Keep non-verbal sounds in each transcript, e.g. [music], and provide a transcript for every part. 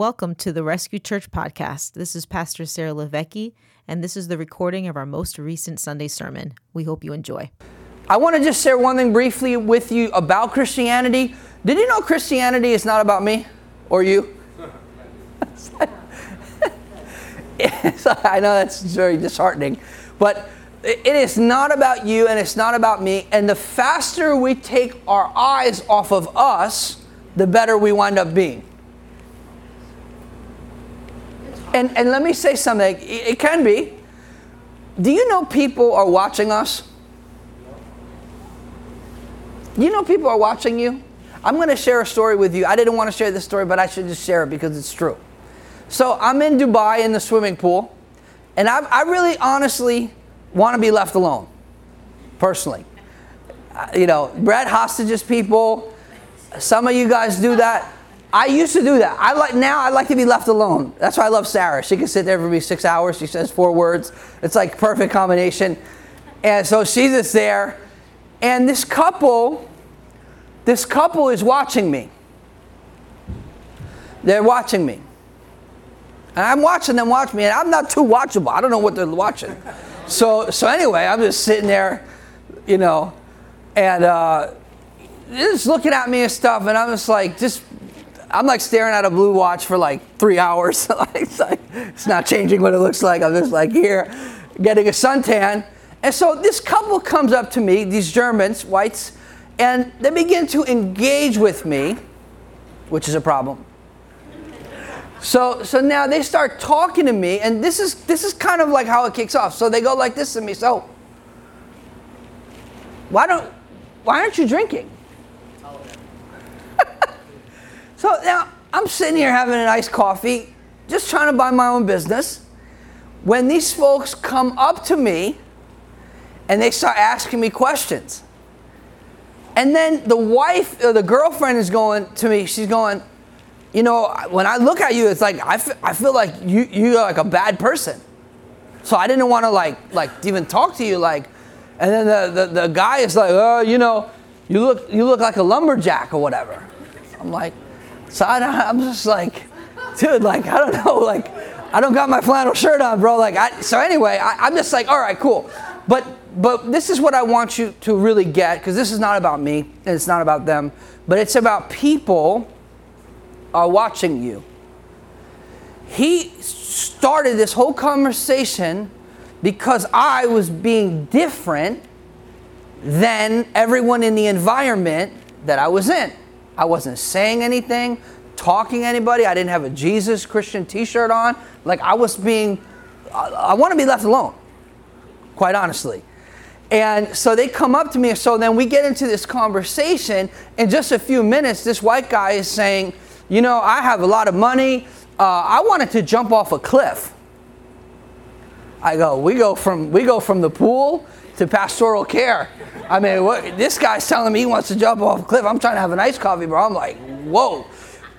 Welcome to the Rescue Church podcast. This is Pastor Sarah LiVecchi, and this is the recording of our most recent Sunday sermon. We hope you enjoy. I want to just share one thing briefly with you about Christianity. Did you know Christianity is not about me or you? [laughs] I know that's very disheartening, but it is not about you and it's not about me. And the faster we take our eyes off of us, the better we wind up being. And, and let me say something, it can be. Do you know people are watching us? You know people are watching you? I'm going to share a story with you. I didn't want to share this story, but I should just share it because it's true. So I'm in Dubai in the swimming pool, and I, I really honestly want to be left alone, personally. Uh, you know, Brad hostages people. Some of you guys do that. I used to do that. I like now. I like to be left alone. That's why I love Sarah. She can sit there for me six hours. She says four words. It's like perfect combination. And so she's just there, and this couple, this couple is watching me. They're watching me. And I'm watching them watch me, and I'm not too watchable. I don't know what they're watching. So, so anyway, I'm just sitting there, you know, and uh, just looking at me and stuff, and I'm just like, just, I'm like staring at a blue watch for like three hours. [laughs] it's like, it's not changing what it looks like. I'm just like here, getting a suntan. And so this couple comes up to me, these Germans, whites, and they begin to engage with me, which is a problem. So, so now they start talking to me, and this is this is kind of like how it kicks off. So they go like this to me. So, why don't why aren't you drinking? So now I'm sitting here having a nice coffee, just trying to buy my own business. When these folks come up to me and they start asking me questions. And then the wife or the girlfriend is going to me, she's going, you know, when I look at you, it's like I, f- I feel like you you're like a bad person. So I didn't want to like like even talk to you like, and then the, the, the guy is like, oh, you know, you look you look like a lumberjack or whatever. I'm like, so I, I'm just like, dude, like I don't know, like I don't got my flannel shirt on, bro. Like I, so anyway, I, I'm just like, all right, cool. But but this is what I want you to really get because this is not about me and it's not about them, but it's about people are watching you. He started this whole conversation because I was being different than everyone in the environment that I was in. I wasn't saying anything, talking to anybody. I didn't have a Jesus Christian t shirt on. Like I was being, I, I want to be left alone, quite honestly. And so they come up to me. So then we get into this conversation. In just a few minutes, this white guy is saying, you know, I have a lot of money. Uh, I wanted to jump off a cliff. I go, we go from we go from the pool to pastoral care. I mean, what, this guy's telling me he wants to jump off a cliff. I'm trying to have a nice coffee, bro. I'm like, whoa.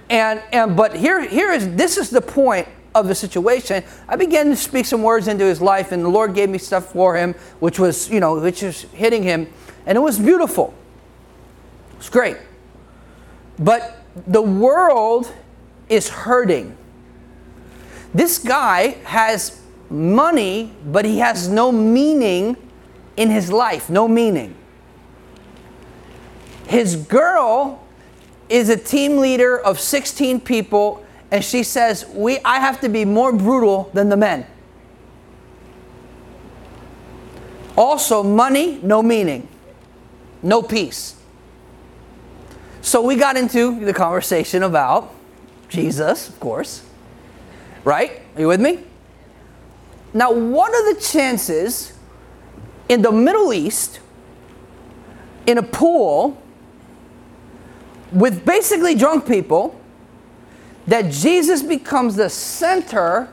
And and but here here is this is the point of the situation. I began to speak some words into his life, and the Lord gave me stuff for him, which was you know which was hitting him, and it was beautiful. It was great. But the world is hurting. This guy has money, but he has no meaning in his life, no meaning. His girl is a team leader of 16 people, and she says, we, I have to be more brutal than the men. Also, money, no meaning, no peace. So we got into the conversation about Jesus, of course. Right? Are you with me? Now, what are the chances in the Middle East, in a pool, with basically drunk people, that Jesus becomes the center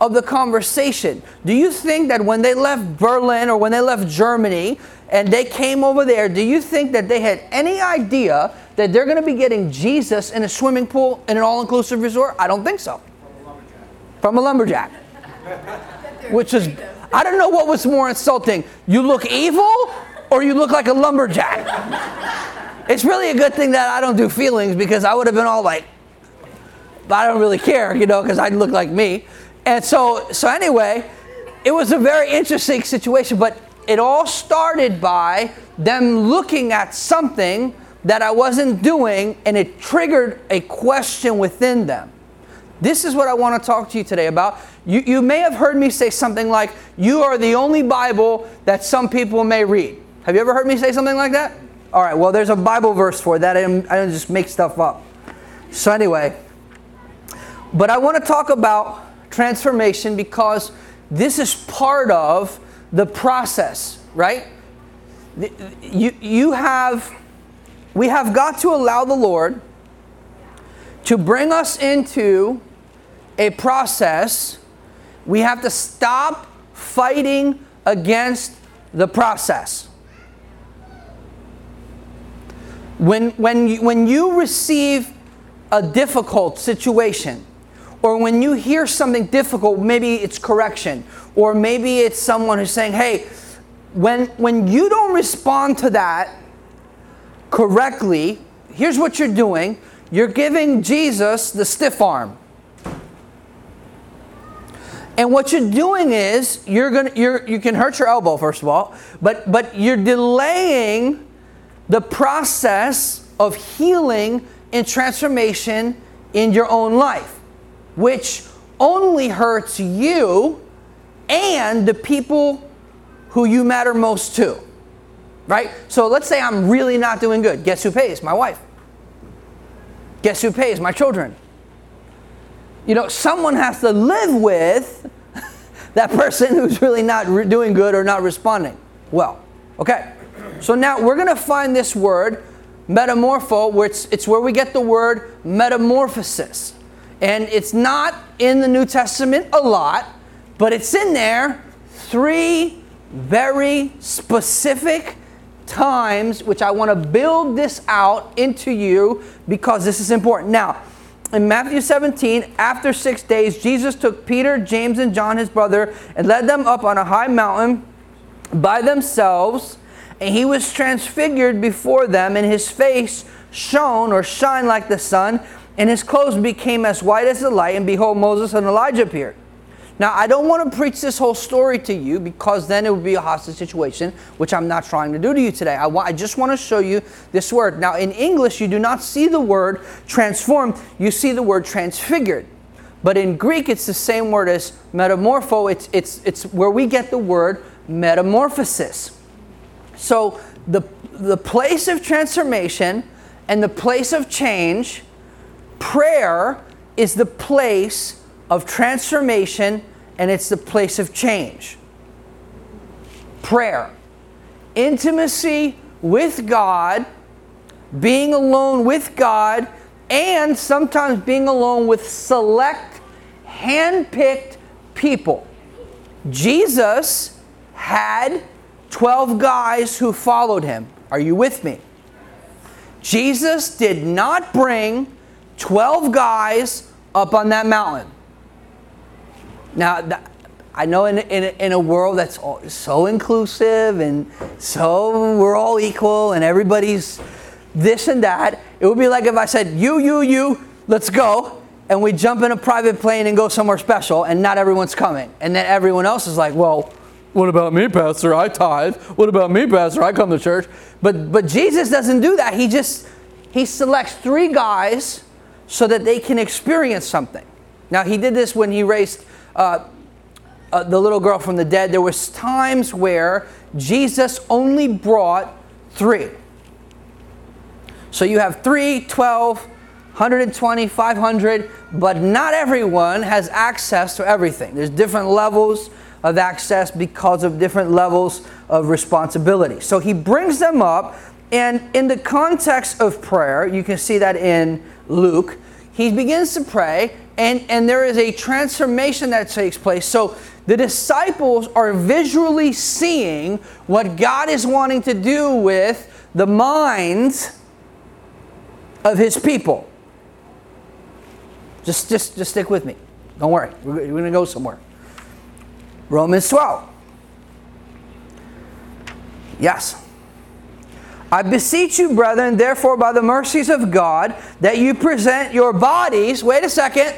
of the conversation? Do you think that when they left Berlin or when they left Germany and they came over there, do you think that they had any idea that they're going to be getting Jesus in a swimming pool in an all inclusive resort? I don't think so. From a lumberjack. From a lumberjack. [laughs] Which is, I don't know what was more insulting. You look evil or you look like a lumberjack. It's really a good thing that I don't do feelings because I would have been all like, I don't really care, you know, because I look like me. And so, so anyway, it was a very interesting situation, but it all started by them looking at something that I wasn't doing, and it triggered a question within them. This is what I want to talk to you today about. You, you may have heard me say something like, You are the only Bible that some people may read. Have you ever heard me say something like that? All right, well, there's a Bible verse for that. I don't, I don't just make stuff up. So, anyway, but I want to talk about transformation because this is part of the process, right? You, you have, we have got to allow the Lord to bring us into a process. We have to stop fighting against the process. When, when, you, when you receive a difficult situation, or when you hear something difficult, maybe it's correction, or maybe it's someone who's saying, hey, when, when you don't respond to that correctly, here's what you're doing you're giving Jesus the stiff arm. And what you're doing is you're gonna you're, you can hurt your elbow first of all, but but you're delaying the process of healing and transformation in your own life, which only hurts you and the people who you matter most to. Right? So let's say I'm really not doing good. Guess who pays? My wife. Guess who pays? My children. You know, someone has to live with [laughs] that person who's really not re- doing good or not responding well. Okay, so now we're going to find this word, metamorpho, where it's, it's where we get the word metamorphosis. And it's not in the New Testament a lot, but it's in there three very specific times, which I want to build this out into you because this is important. Now, in Matthew 17, after six days, Jesus took Peter, James, and John, his brother, and led them up on a high mountain by themselves. And he was transfigured before them, and his face shone or shined like the sun, and his clothes became as white as the light. And behold, Moses and Elijah appeared. Now, I don't want to preach this whole story to you because then it would be a hostage situation, which I'm not trying to do to you today. I, I just want to show you this word. Now, in English, you do not see the word transformed, you see the word transfigured. But in Greek, it's the same word as metamorpho. It's, it's, it's where we get the word metamorphosis. So, the, the place of transformation and the place of change, prayer is the place of transformation and it's the place of change. Prayer, intimacy with God, being alone with God, and sometimes being alone with select, hand-picked people. Jesus had 12 guys who followed him. Are you with me? Jesus did not bring 12 guys up on that mountain. Now, I know in, in, in a world that's so inclusive and so we're all equal and everybody's this and that, it would be like if I said, you, you, you, let's go, and we jump in a private plane and go somewhere special, and not everyone's coming. And then everyone else is like, well, what about me, Pastor? I tithe. What about me, Pastor? I come to church. But, but Jesus doesn't do that. He just, he selects three guys so that they can experience something. Now, he did this when he raised uh, uh, the little girl from the dead, there was times where Jesus only brought three. So you have 3, 12, 120, 500, but not everyone has access to everything. There's different levels of access because of different levels of responsibility. So he brings them up, and in the context of prayer, you can see that in Luke, he begins to pray, and, and there is a transformation that takes place. So the disciples are visually seeing what God is wanting to do with the minds of his people. Just, just, just stick with me. Don't worry. We're, we're going to go somewhere. Romans 12. Yes. I beseech you, brethren, therefore, by the mercies of God, that you present your bodies, wait a second,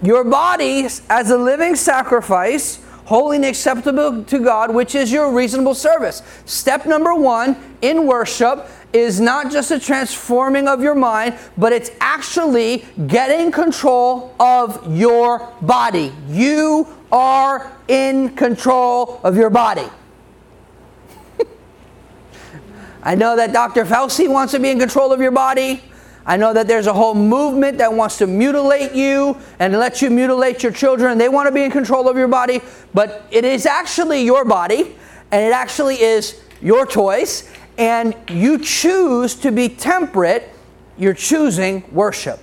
your bodies as a living sacrifice, holy and acceptable to God, which is your reasonable service. Step number one in worship is not just a transforming of your mind, but it's actually getting control of your body. You are in control of your body. I know that Dr. Fauci wants to be in control of your body. I know that there's a whole movement that wants to mutilate you and let you mutilate your children. They want to be in control of your body, but it is actually your body and it actually is your choice. And you choose to be temperate, you're choosing worship.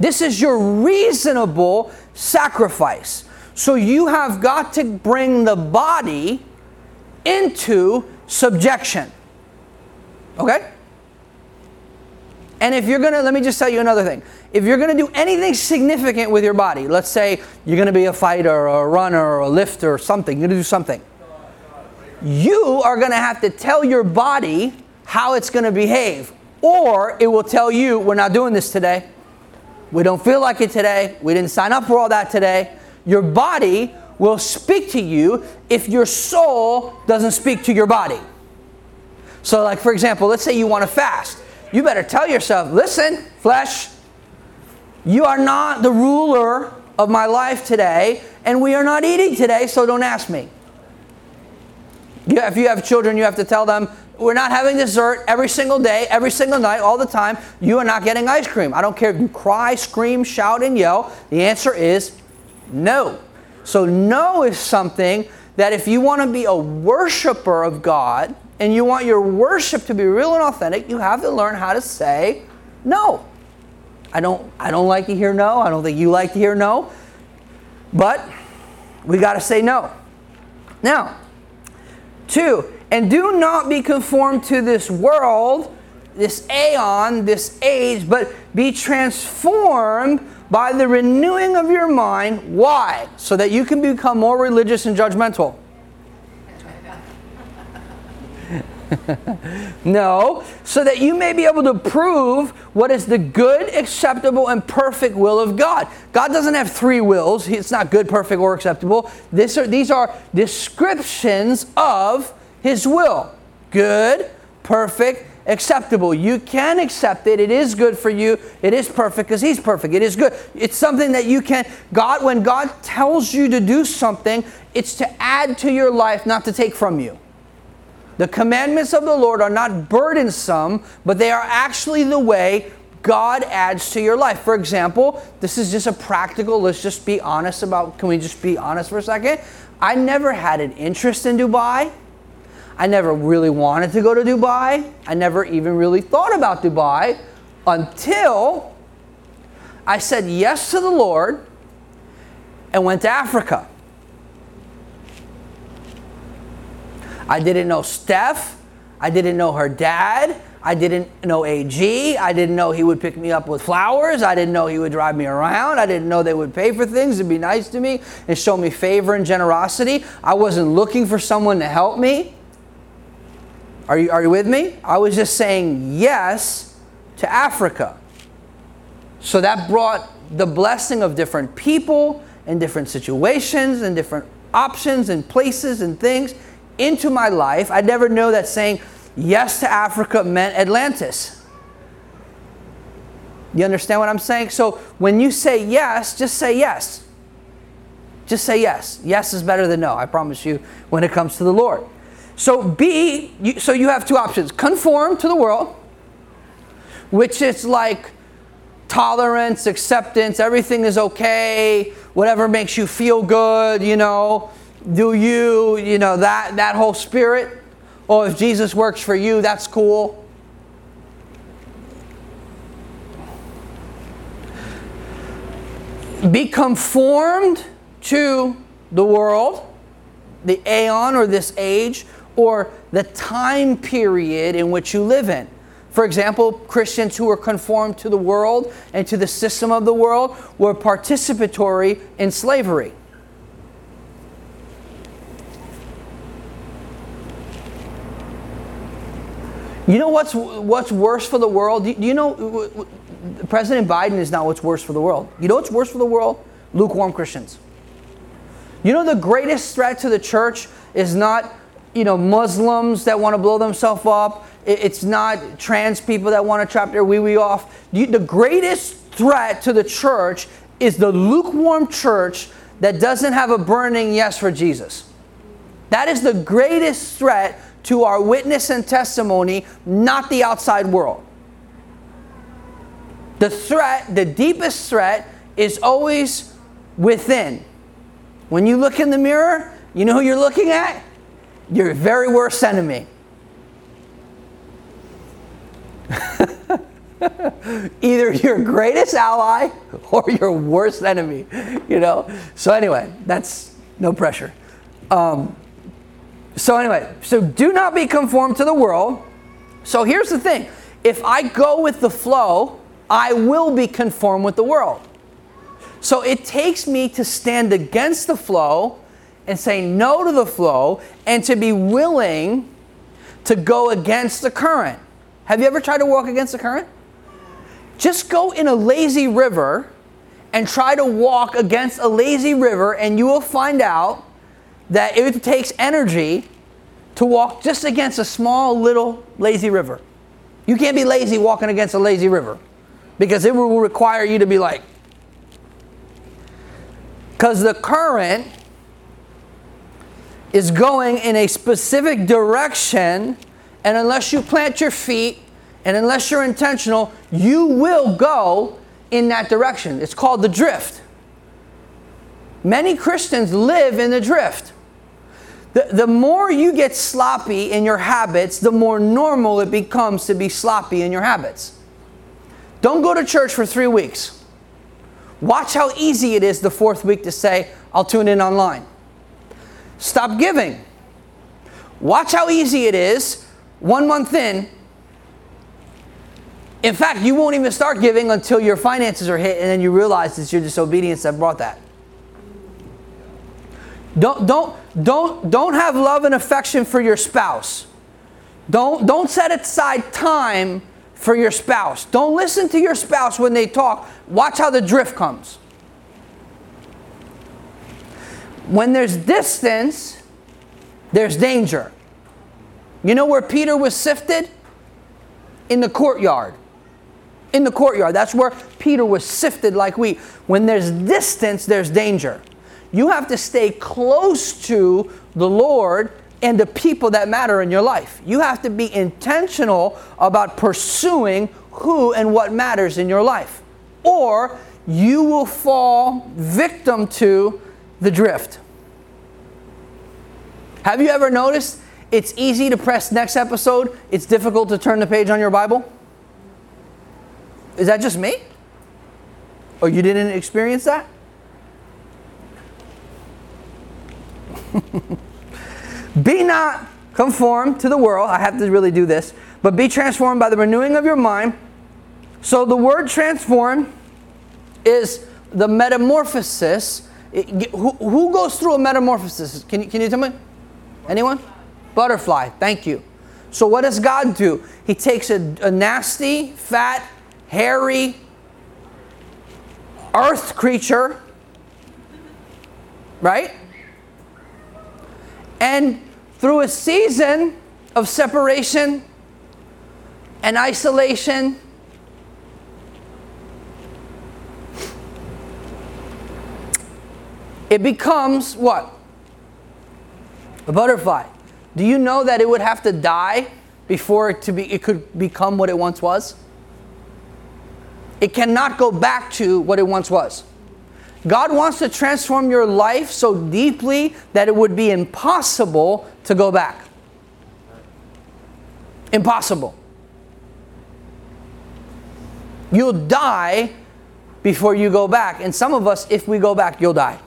This is your reasonable sacrifice. So you have got to bring the body into subjection. Okay? And if you're gonna, let me just tell you another thing. If you're gonna do anything significant with your body, let's say you're gonna be a fighter or a runner or a lifter or something, you're gonna do something. You are gonna have to tell your body how it's gonna behave, or it will tell you, we're not doing this today. We don't feel like it today. We didn't sign up for all that today. Your body will speak to you if your soul doesn't speak to your body. So, like for example, let's say you want to fast you better tell yourself, listen, flesh, you are not the ruler of my life today, and we are not eating today, so don't ask me. If you have children, you have to tell them, we're not having dessert every single day, every single night, all the time. You are not getting ice cream. I don't care if you cry, scream, shout, and yell. The answer is no. So, no is something that if you want to be a worshiper of God, and you want your worship to be real and authentic, you have to learn how to say no. I don't I don't like to hear no. I don't think you like to hear no. But we got to say no. Now, two, and do not be conformed to this world, this aeon, this age, but be transformed by the renewing of your mind. Why? So that you can become more religious and judgmental. [laughs] no, so that you may be able to prove what is the good, acceptable, and perfect will of God. God doesn't have three wills. It's not good, perfect, or acceptable. This are, these are descriptions of His will good, perfect, acceptable. You can accept it. It is good for you. It is perfect because He's perfect. It is good. It's something that you can, God, when God tells you to do something, it's to add to your life, not to take from you. The commandments of the Lord are not burdensome, but they are actually the way God adds to your life. For example, this is just a practical, let's just be honest about, can we just be honest for a second? I never had an interest in Dubai. I never really wanted to go to Dubai. I never even really thought about Dubai until I said yes to the Lord and went to Africa. I didn't know Steph. I didn't know her dad. I didn't know AG. I didn't know he would pick me up with flowers. I didn't know he would drive me around. I didn't know they would pay for things and be nice to me and show me favor and generosity. I wasn't looking for someone to help me. Are you, are you with me? I was just saying yes to Africa. So that brought the blessing of different people and different situations and different options and places and things into my life, I never know that saying yes to Africa meant Atlantis. You understand what I'm saying? So when you say yes, just say yes. Just say yes. Yes is better than no, I promise you, when it comes to the Lord. So B, you, so you have two options conform to the world, which is like tolerance, acceptance, everything is okay, whatever makes you feel good, you know, do you, you know, that, that whole spirit? Or if Jesus works for you, that's cool. Be conformed to the world, the aeon or this age, or the time period in which you live in. For example, Christians who were conformed to the world and to the system of the world were participatory in slavery. You know what's what's worse for the world? Do you know President Biden is not what's worse for the world. You know what's worse for the world? Lukewarm Christians. You know the greatest threat to the church is not, you know, Muslims that want to blow themselves up. It's not trans people that want to chop their wee wee off. The greatest threat to the church is the lukewarm church that doesn't have a burning yes for Jesus. That is the greatest threat to our witness and testimony, not the outside world. The threat, the deepest threat, is always within. When you look in the mirror, you know who you're looking at? Your very worst enemy. [laughs] Either your greatest ally or your worst enemy, you know? So, anyway, that's no pressure. Um, so, anyway, so do not be conformed to the world. So, here's the thing if I go with the flow, I will be conformed with the world. So it takes me to stand against the flow and say no to the flow and to be willing to go against the current. Have you ever tried to walk against the current? Just go in a lazy river and try to walk against a lazy river, and you will find out that it takes energy to walk just against a small little lazy river. You can't be lazy walking against a lazy river because it will require you to be like, because the current is going in a specific direction, and unless you plant your feet and unless you're intentional, you will go in that direction. It's called the drift. Many Christians live in the drift. The, the more you get sloppy in your habits, the more normal it becomes to be sloppy in your habits. Don't go to church for three weeks. Watch how easy it is the fourth week to say, I'll tune in online. Stop giving. Watch how easy it is one month in. In fact, you won't even start giving until your finances are hit and then you realize it's your disobedience that brought that. Don't, don't, don't, don't have love and affection for your spouse. Don't, don't set aside time for your spouse. Don't listen to your spouse when they talk. Watch how the drift comes. When there's distance, there's danger. You know where Peter was sifted? In the courtyard. In the courtyard. That's where Peter was sifted like wheat. When there's distance, there's danger. You have to stay close to the Lord and the people that matter in your life. You have to be intentional about pursuing who and what matters in your life, or you will fall victim to the drift. Have you ever noticed it's easy to press next episode, it's difficult to turn the page on your Bible? Is that just me? Or you didn't experience that? [laughs] Be not conformed to the world. I have to really do this. But be transformed by the renewing of your mind. So the word transform is the metamorphosis. Who, who, goes through a metamorphosis? Can you, can you tell me? Anyone? Butterfly. Thank you. So what does God do? He takes a, a nasty, fat, hairy, earth creature, right? And through a season of separation and isolation. It becomes what? A butterfly. Do you know that it would have to die before it, to be, it could become what it once was? It cannot go back to what it once was. God wants to transform your life so deeply that it would be impossible to go back. Impossible. You'll die before you go back. And some of us, if we go back, you'll die.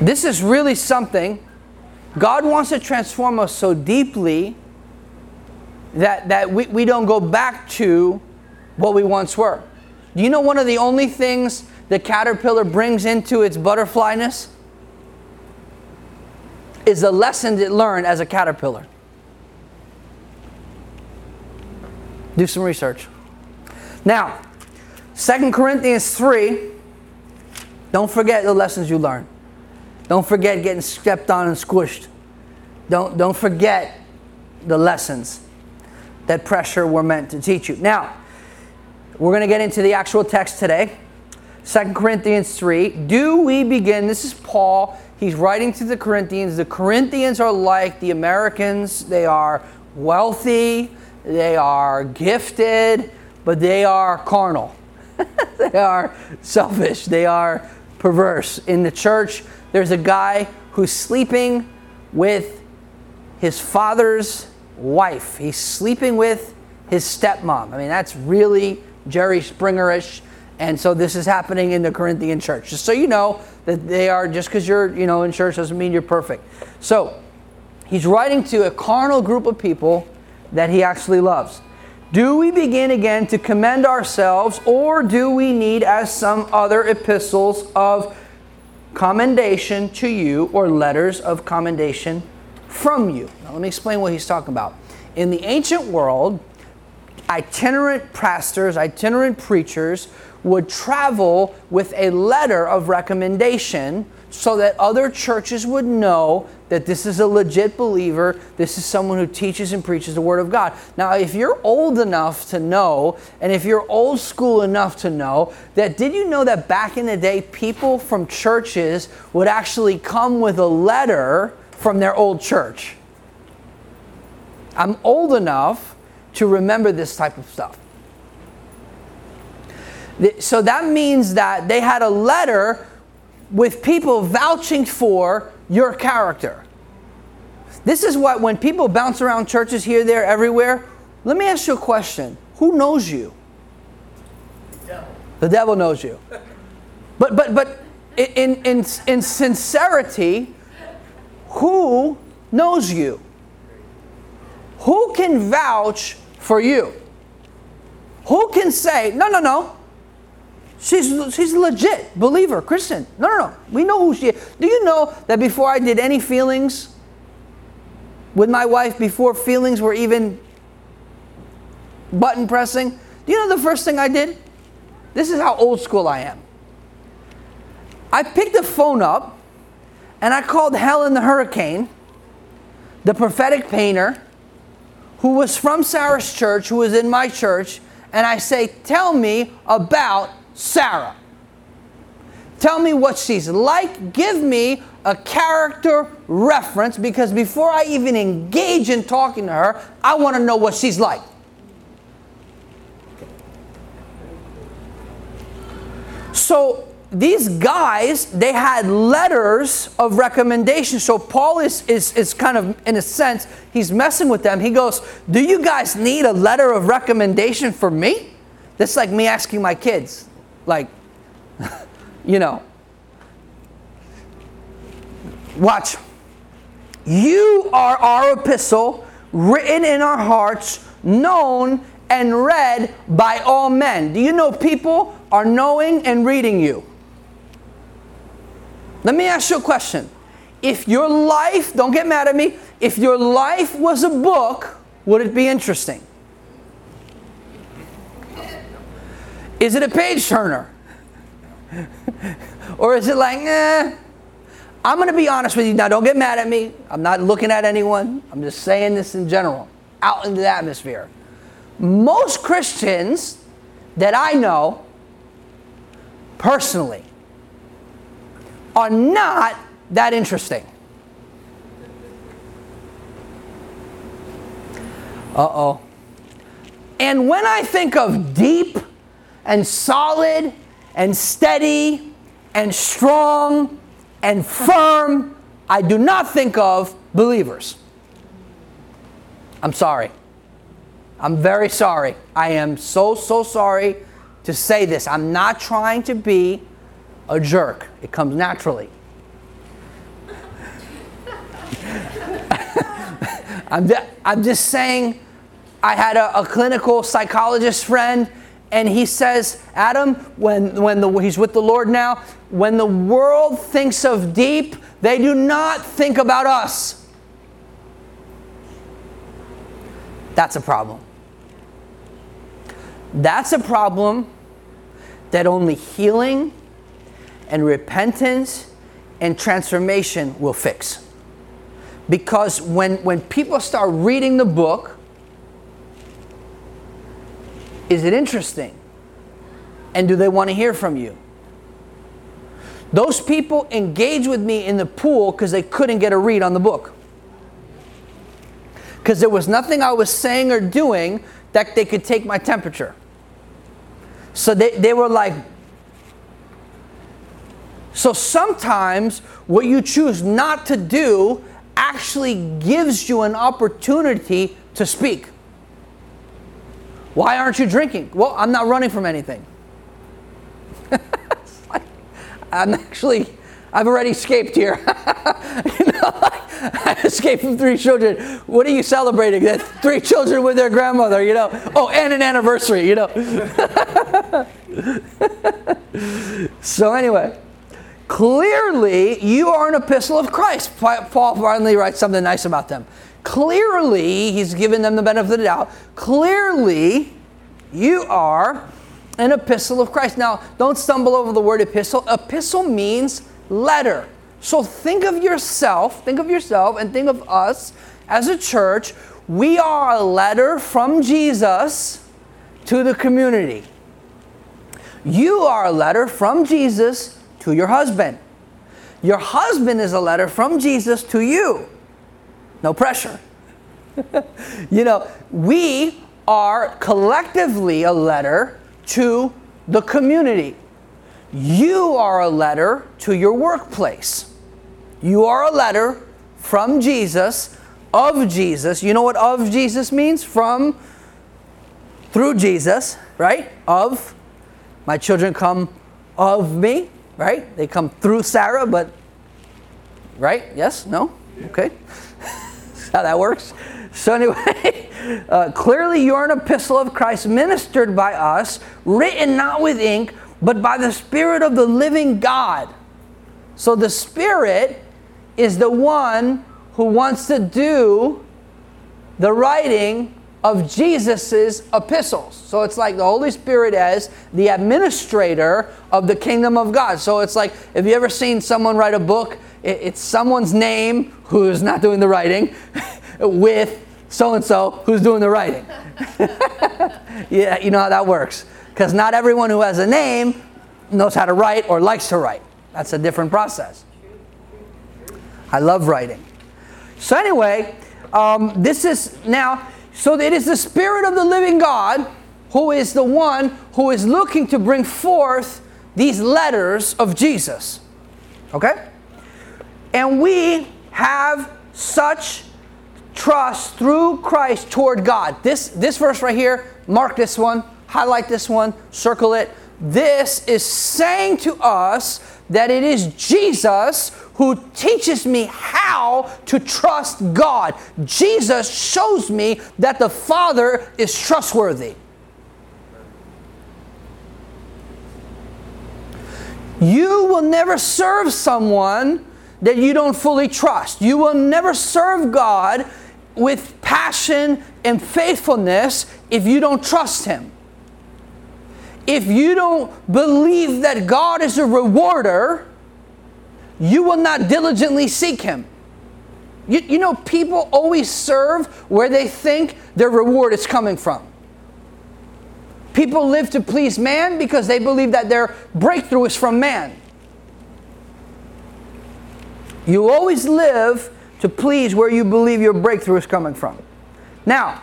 This is really something. God wants to transform us so deeply that, that we, we don't go back to what we once were. Do you know one of the only things the caterpillar brings into its butterflyness is the lessons it learned as a caterpillar. Do some research. Now, 2 Corinthians 3, don't forget the lessons you learned. Don't forget getting stepped on and squished. Don't, don't forget the lessons that pressure were meant to teach you. Now, we're going to get into the actual text today. 2 Corinthians 3. Do we begin? This is Paul. He's writing to the Corinthians. The Corinthians are like the Americans. They are wealthy, they are gifted, but they are carnal. [laughs] they are selfish. They are perverse. In the church, there's a guy who's sleeping with his father's wife. He's sleeping with his stepmom. I mean, that's really Jerry Springerish. And so this is happening in the Corinthian church. Just so you know that they are, just because you're, you know, in church doesn't mean you're perfect. So he's writing to a carnal group of people that he actually loves. Do we begin again to commend ourselves, or do we need, as some other epistles of commendation to you, or letters of commendation from you? Now, let me explain what he's talking about. In the ancient world, itinerant pastors, itinerant preachers would travel with a letter of recommendation so that other churches would know that this is a legit believer, this is someone who teaches and preaches the Word of God. Now, if you're old enough to know, and if you're old school enough to know, that did you know that back in the day, people from churches would actually come with a letter from their old church? I'm old enough to remember this type of stuff. So that means that they had a letter with people vouching for your character. This is what, when people bounce around churches here, there, everywhere, let me ask you a question. Who knows you? The devil, the devil knows you. But, but, but in, in, in sincerity, who knows you? Who can vouch for you? Who can say, no, no, no, She's, she's legit believer, Christian. No, no, no. We know who she is. Do you know that before I did any feelings with my wife, before feelings were even button pressing, do you know the first thing I did? This is how old school I am. I picked the phone up and I called Helen the Hurricane, the prophetic painter, who was from Sarah's church, who was in my church, and I say, Tell me about Sarah. Tell me what she's like. Give me a character reference because before I even engage in talking to her, I want to know what she's like. So these guys, they had letters of recommendation. So Paul is, is, is kind of, in a sense, he's messing with them. He goes, Do you guys need a letter of recommendation for me? That's like me asking my kids, like, [laughs] you know, watch. You are our epistle, written in our hearts, known and read by all men. Do you know people are knowing and reading you? Let me ask you a question. If your life, don't get mad at me, if your life was a book, would it be interesting? Is it a page turner? or is it like, eh? I'm going to be honest with you. Now, don't get mad at me. I'm not looking at anyone. I'm just saying this in general, out into the atmosphere. Most Christians that I know personally are not that interesting. Uh oh. And when I think of deep, and solid and steady and strong and firm, I do not think of believers. I'm sorry. I'm very sorry. I am so, so sorry to say this. I'm not trying to be a jerk, it comes naturally. [laughs] I'm, I'm just saying, I had a, a clinical psychologist friend and he says, Adam, when, when the, he's with the Lord now, when the world thinks of deep, they do not think about us. That's a problem. That's a problem that only healing and repentance and transformation will fix. Because when, when people start reading the book, is it interesting? And do they want to hear from you? Those people engage with me in the pool because they couldn't get a read on the book. Because there was nothing I was saying or doing that they could take my temperature. So they, they were like, so sometimes what you choose not to do actually gives you an opportunity to speak. Why aren't you drinking? Well, I'm not running from anything. [laughs] I'm actually, I've already escaped here. [laughs] you know, I escaped from three children. What are you celebrating? That three children with their grandmother, you know? Oh, and an anniversary, you know? [laughs] so, anyway, clearly you are an epistle of Christ. Paul finally writes something nice about them. Clearly, he's given them the benefit of the doubt. Clearly, you are an epistle of Christ. Now, don't stumble over the word epistle. Epistle means letter. So think of yourself, think of yourself, and think of us as a church. We are a letter from Jesus to the community. You are a letter from Jesus to your husband. Your husband is a letter from Jesus to you. No pressure. [laughs] you know, we are collectively a letter to the community. You are a letter to your workplace. You are a letter from Jesus, of Jesus. You know what of Jesus means? From, through Jesus, right? Of. My children come of me, right? They come through Sarah, but, right? Yes? No? Okay. [laughs] how that works. So, anyway, [laughs] uh, clearly you're an epistle of Christ ministered by us, written not with ink, but by the Spirit of the living God. So, the Spirit is the one who wants to do the writing of Jesus's epistles. So it's like the Holy Spirit as the administrator of the kingdom of God. So it's like if you ever seen someone write a book, it's someone's name who's not doing the writing [laughs] with so and so who's doing the writing. [laughs] yeah, you know how that works. Because not everyone who has a name knows how to write or likes to write. That's a different process. I love writing. So, anyway, um, this is now, so it is the Spirit of the living God who is the one who is looking to bring forth these letters of Jesus. Okay? And we have such trust through Christ toward God. This, this verse right here, mark this one, highlight this one, circle it. This is saying to us that it is Jesus who teaches me how to trust God. Jesus shows me that the Father is trustworthy. You will never serve someone that you don't fully trust. You will never serve God with passion and faithfulness if you don't trust Him. If you don't believe that God is a rewarder, you will not diligently seek Him. You, you know, people always serve where they think their reward is coming from. People live to please man because they believe that their breakthrough is from man. You always live to please where you believe your breakthrough is coming from. Now,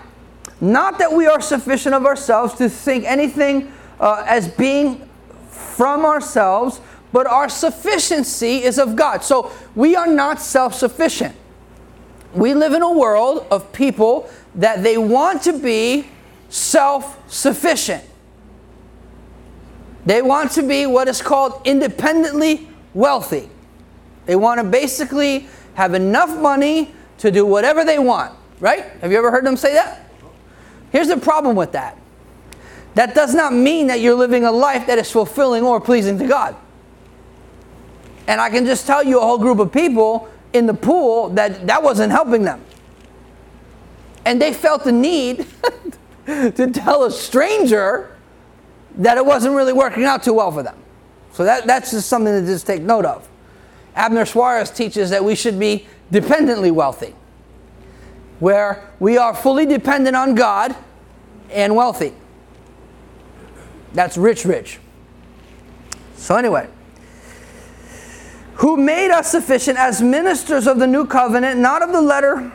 not that we are sufficient of ourselves to think anything uh, as being from ourselves, but our sufficiency is of God. So we are not self sufficient. We live in a world of people that they want to be self sufficient. They want to be what is called independently wealthy. They want to basically have enough money to do whatever they want, right? Have you ever heard them say that? Here's the problem with that that does not mean that you're living a life that is fulfilling or pleasing to God. And I can just tell you a whole group of people in the pool that that wasn't helping them. And they felt the need [laughs] to tell a stranger that it wasn't really working out too well for them. So that, that's just something to just take note of. Abner Suarez teaches that we should be dependently wealthy, where we are fully dependent on God and wealthy. That's rich, rich. So, anyway, who made us sufficient as ministers of the new covenant, not of the letter,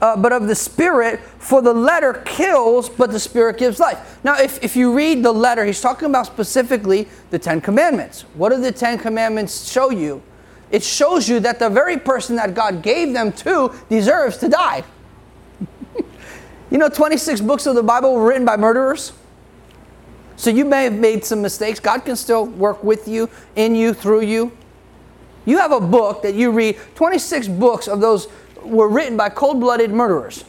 uh, but of the Spirit, for the letter kills, but the Spirit gives life. Now, if, if you read the letter, he's talking about specifically the Ten Commandments. What do the Ten Commandments show you? It shows you that the very person that God gave them to deserves to die. [laughs] you know, 26 books of the Bible were written by murderers. So you may have made some mistakes. God can still work with you, in you, through you. You have a book that you read, 26 books of those were written by cold blooded murderers.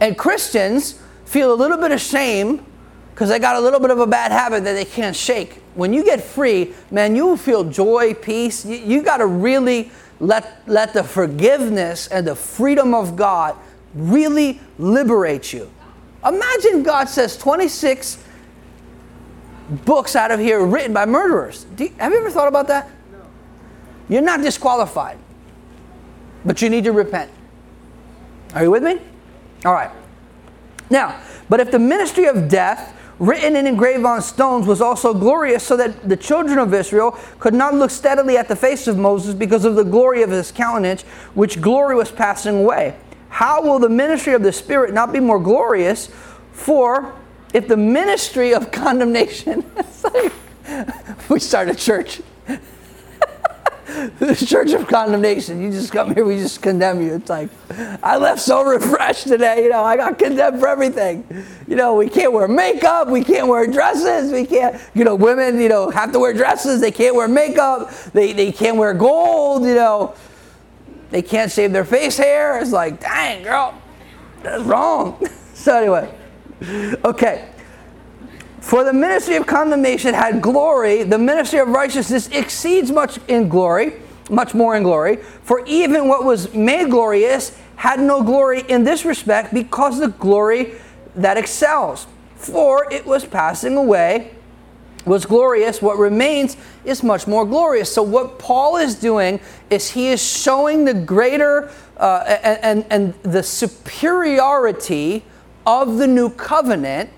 And Christians feel a little bit of shame because they got a little bit of a bad habit that they can't shake. When you get free, man, you will feel joy, peace. You, you got to really let, let the forgiveness and the freedom of God really liberate you. Imagine God says 26 books out of here written by murderers. You, have you ever thought about that? No. You're not disqualified, but you need to repent. Are you with me? All right. Now, but if the ministry of death, written and engraved on stones, was also glorious, so that the children of Israel could not look steadily at the face of Moses because of the glory of his countenance, which glory was passing away, how will the ministry of the Spirit not be more glorious? For if the ministry of [laughs] condemnation, [laughs] like, we start a church. [laughs] the church of condemnation. You just come here, we just condemn you. It's like, I left so refreshed today. You know, I got condemned for everything. You know, we can't wear makeup, we can't wear dresses, we can't, you know, women, you know, have to wear dresses, they can't wear makeup, they, they can't wear gold, you know, they can't shave their face hair. It's like, dang, girl, that's wrong. [laughs] so, anyway. Okay. For the ministry of condemnation had glory, the ministry of righteousness exceeds much in glory, much more in glory. For even what was made glorious had no glory in this respect because the glory that excels. For it was passing away, was glorious. What remains is much more glorious. So, what Paul is doing is he is showing the greater uh, and, and, and the superiority of the new covenant.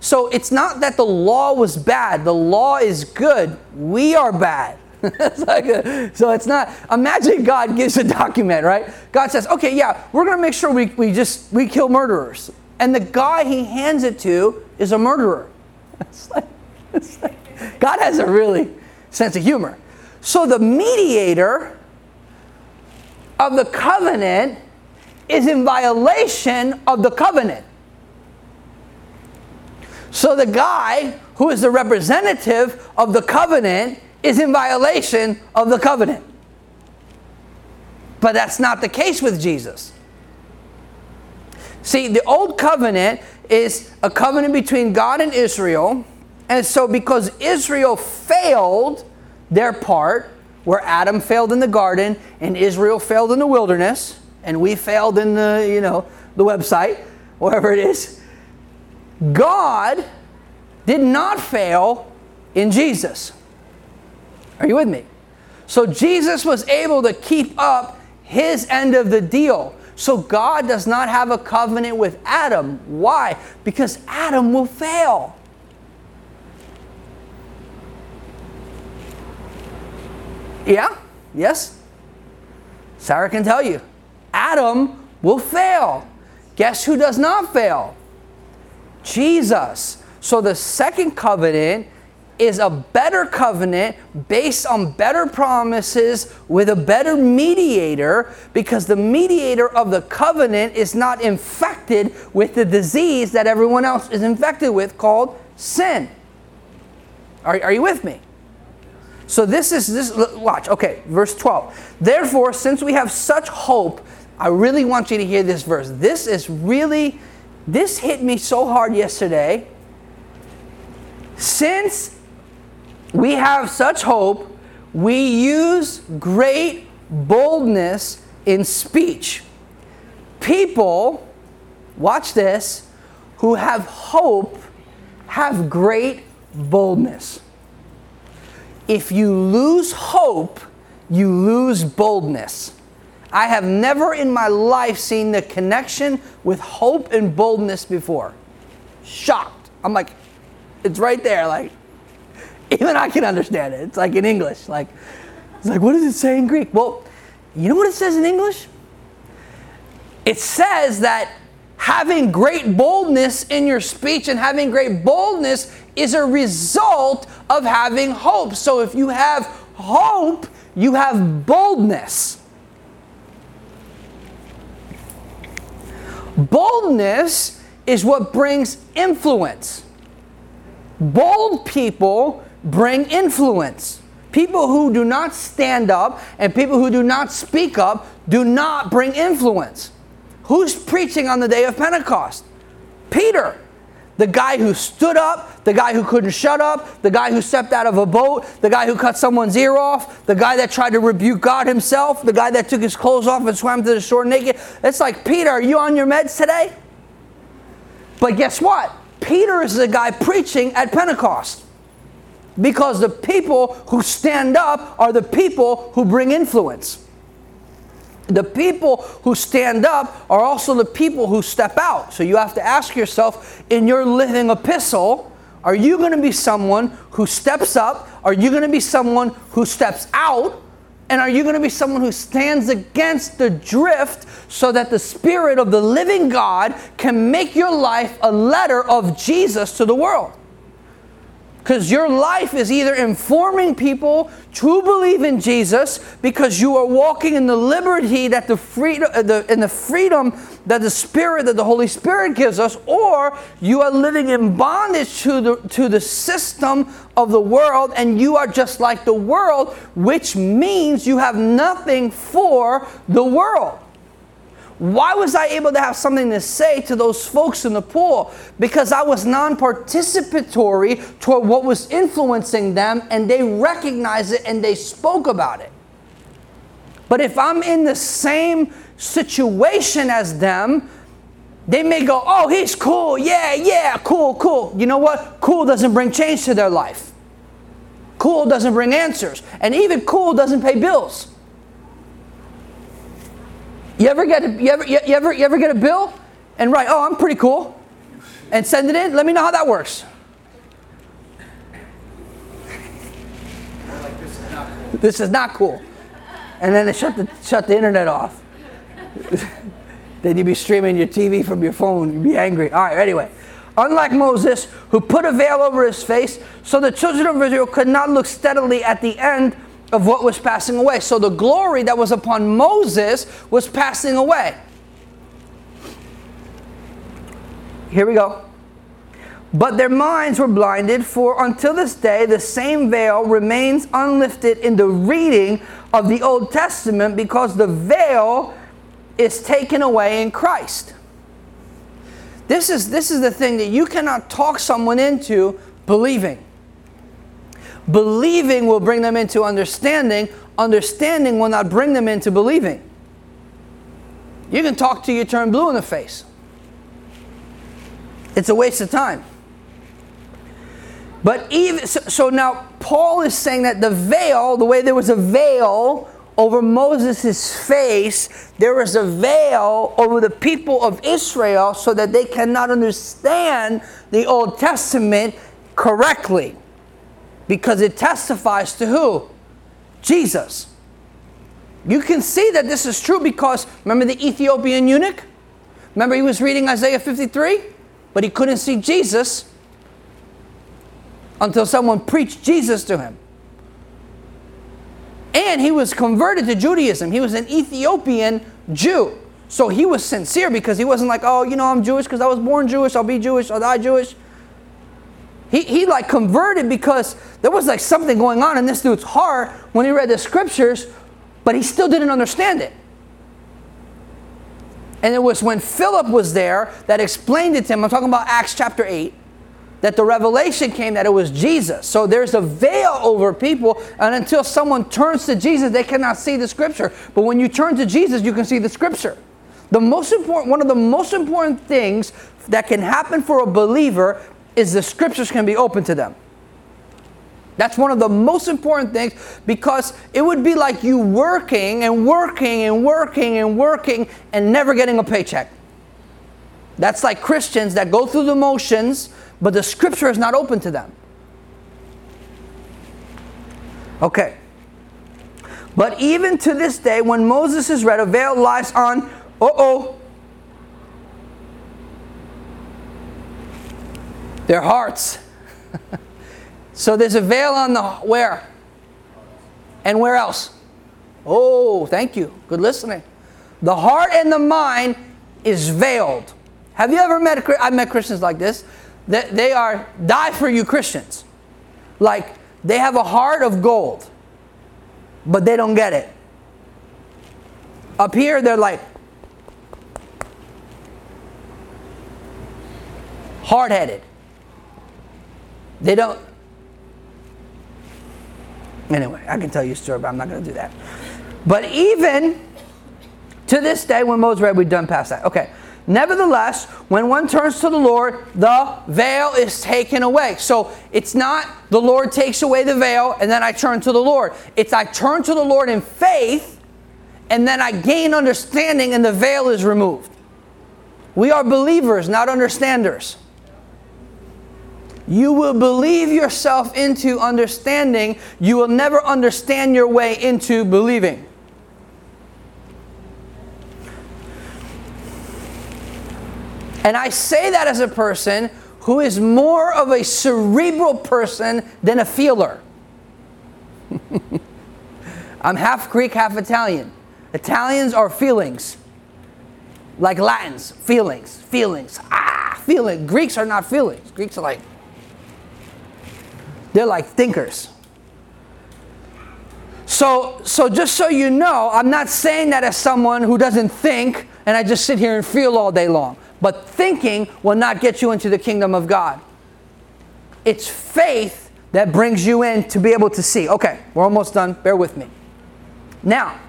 So it's not that the law was bad, the law is good. We are bad. [laughs] it's like a, so it's not imagine god gives a document right god says okay yeah we're going to make sure we, we just we kill murderers and the guy he hands it to is a murderer [laughs] it's like, it's like, god has a really sense of humor so the mediator of the covenant is in violation of the covenant. So the guy who is the representative of the covenant is in violation of the covenant. But that's not the case with Jesus. See, the old covenant is a covenant between God and Israel. And so, because Israel failed their part, where Adam failed in the garden and Israel failed in the wilderness, and we failed in the, you know, the website, wherever it is. God did not fail in Jesus. Are you with me? So Jesus was able to keep up his end of the deal. So God does not have a covenant with Adam. Why? Because Adam will fail. Yeah? Yes? Sarah can tell you. Adam will fail. Guess who does not fail? Jesus. So the second covenant is a better covenant based on better promises with a better mediator because the mediator of the covenant is not infected with the disease that everyone else is infected with called sin. Are, are you with me? So this is this watch. Okay, verse 12. Therefore, since we have such hope, I really want you to hear this verse. This is really this hit me so hard yesterday. Since we have such hope, we use great boldness in speech. People, watch this, who have hope have great boldness. If you lose hope, you lose boldness. I have never in my life seen the connection with hope and boldness before. Shocked. I'm like, it's right there. Like, [laughs] even I can understand it. It's like in English. Like, it's like, what does it say in Greek? Well, you know what it says in English? It says that having great boldness in your speech and having great boldness is a result of having hope. So if you have hope, you have boldness. Boldness is what brings influence. Bold people bring influence. People who do not stand up and people who do not speak up do not bring influence. Who's preaching on the day of Pentecost? Peter. The guy who stood up, the guy who couldn't shut up, the guy who stepped out of a boat, the guy who cut someone's ear off, the guy that tried to rebuke God himself, the guy that took his clothes off and swam to the shore naked. It's like, Peter, are you on your meds today? But guess what? Peter is the guy preaching at Pentecost. Because the people who stand up are the people who bring influence. The people who stand up are also the people who step out. So you have to ask yourself in your living epistle, are you going to be someone who steps up? Are you going to be someone who steps out? And are you going to be someone who stands against the drift so that the Spirit of the living God can make your life a letter of Jesus to the world? Because your life is either informing people to believe in Jesus because you are walking in the liberty that the freedom uh, the, in the freedom that the Spirit that the Holy Spirit gives us, or you are living in bondage to the to the system of the world and you are just like the world, which means you have nothing for the world. Why was I able to have something to say to those folks in the pool? Because I was non participatory toward what was influencing them and they recognized it and they spoke about it. But if I'm in the same situation as them, they may go, oh, he's cool. Yeah, yeah, cool, cool. You know what? Cool doesn't bring change to their life. Cool doesn't bring answers. And even cool doesn't pay bills. You ever get a, you ever you ever you ever get a bill and write, "Oh, I'm pretty cool," and send it in? Let me know how that works. this is not cool. And then they shut the shut the internet off. [laughs] then you'd be streaming your TV from your phone. You'd be angry. All right. Anyway, unlike Moses, who put a veil over his face, so the children of Israel could not look steadily at the end of what was passing away. So the glory that was upon Moses was passing away. Here we go. But their minds were blinded, for until this day the same veil remains unlifted in the reading of the Old Testament because the veil is taken away in Christ. This is, this is the thing that you cannot talk someone into believing. Believing will bring them into understanding. Understanding will not bring them into believing. You can talk till you turn blue in the face. It's a waste of time. But even so, so now Paul is saying that the veil, the way there was a veil over Moses' face, there was a veil over the people of Israel so that they cannot understand the Old Testament correctly because it testifies to who? Jesus. You can see that this is true because remember the Ethiopian eunuch? Remember he was reading Isaiah 53, but he couldn't see Jesus until someone preached Jesus to him. And he was converted to Judaism. He was an Ethiopian Jew. So he was sincere because he wasn't like, oh, you know, I'm Jewish because I was born Jewish, I'll be Jewish, I'll die Jewish. He, he like converted because there was like something going on in this dude's heart when he read the scriptures, but he still didn't understand it. And it was when Philip was there that explained it to him. I'm talking about Acts chapter 8 that the revelation came that it was Jesus. So there's a veil over people, and until someone turns to Jesus, they cannot see the scripture. But when you turn to Jesus, you can see the scripture. The most important, one of the most important things that can happen for a believer is the scriptures can be open to them. That's one of the most important things because it would be like you working and working and working and working and never getting a paycheck. That's like Christians that go through the motions, but the scripture is not open to them. Okay. But even to this day, when Moses is read, a veil lies on, uh oh, their hearts. [laughs] so there's a veil on the where? And where else? Oh, thank you. Good listening. The heart and the mind is veiled. Have you ever met, I've met Christians like this. That they are die for you Christians. Like they have a heart of gold, but they don't get it. Up here, they're like hard headed. They don't. Anyway, I can tell you a story, but I'm not going to do that. But even to this day, when Moses read, we've done past that. Okay. Nevertheless, when one turns to the Lord, the veil is taken away. So it's not the Lord takes away the veil and then I turn to the Lord. It's I turn to the Lord in faith and then I gain understanding and the veil is removed. We are believers, not understanders. You will believe yourself into understanding. You will never understand your way into believing. And I say that as a person who is more of a cerebral person than a feeler. [laughs] I'm half Greek, half Italian. Italians are feelings. Like Latins, feelings, feelings. Ah, feeling. Greeks are not feelings. Greeks are like, they're like thinkers. So, so just so you know, I'm not saying that as someone who doesn't think and I just sit here and feel all day long. But thinking will not get you into the kingdom of God. It's faith that brings you in to be able to see. Okay, we're almost done. Bear with me. Now,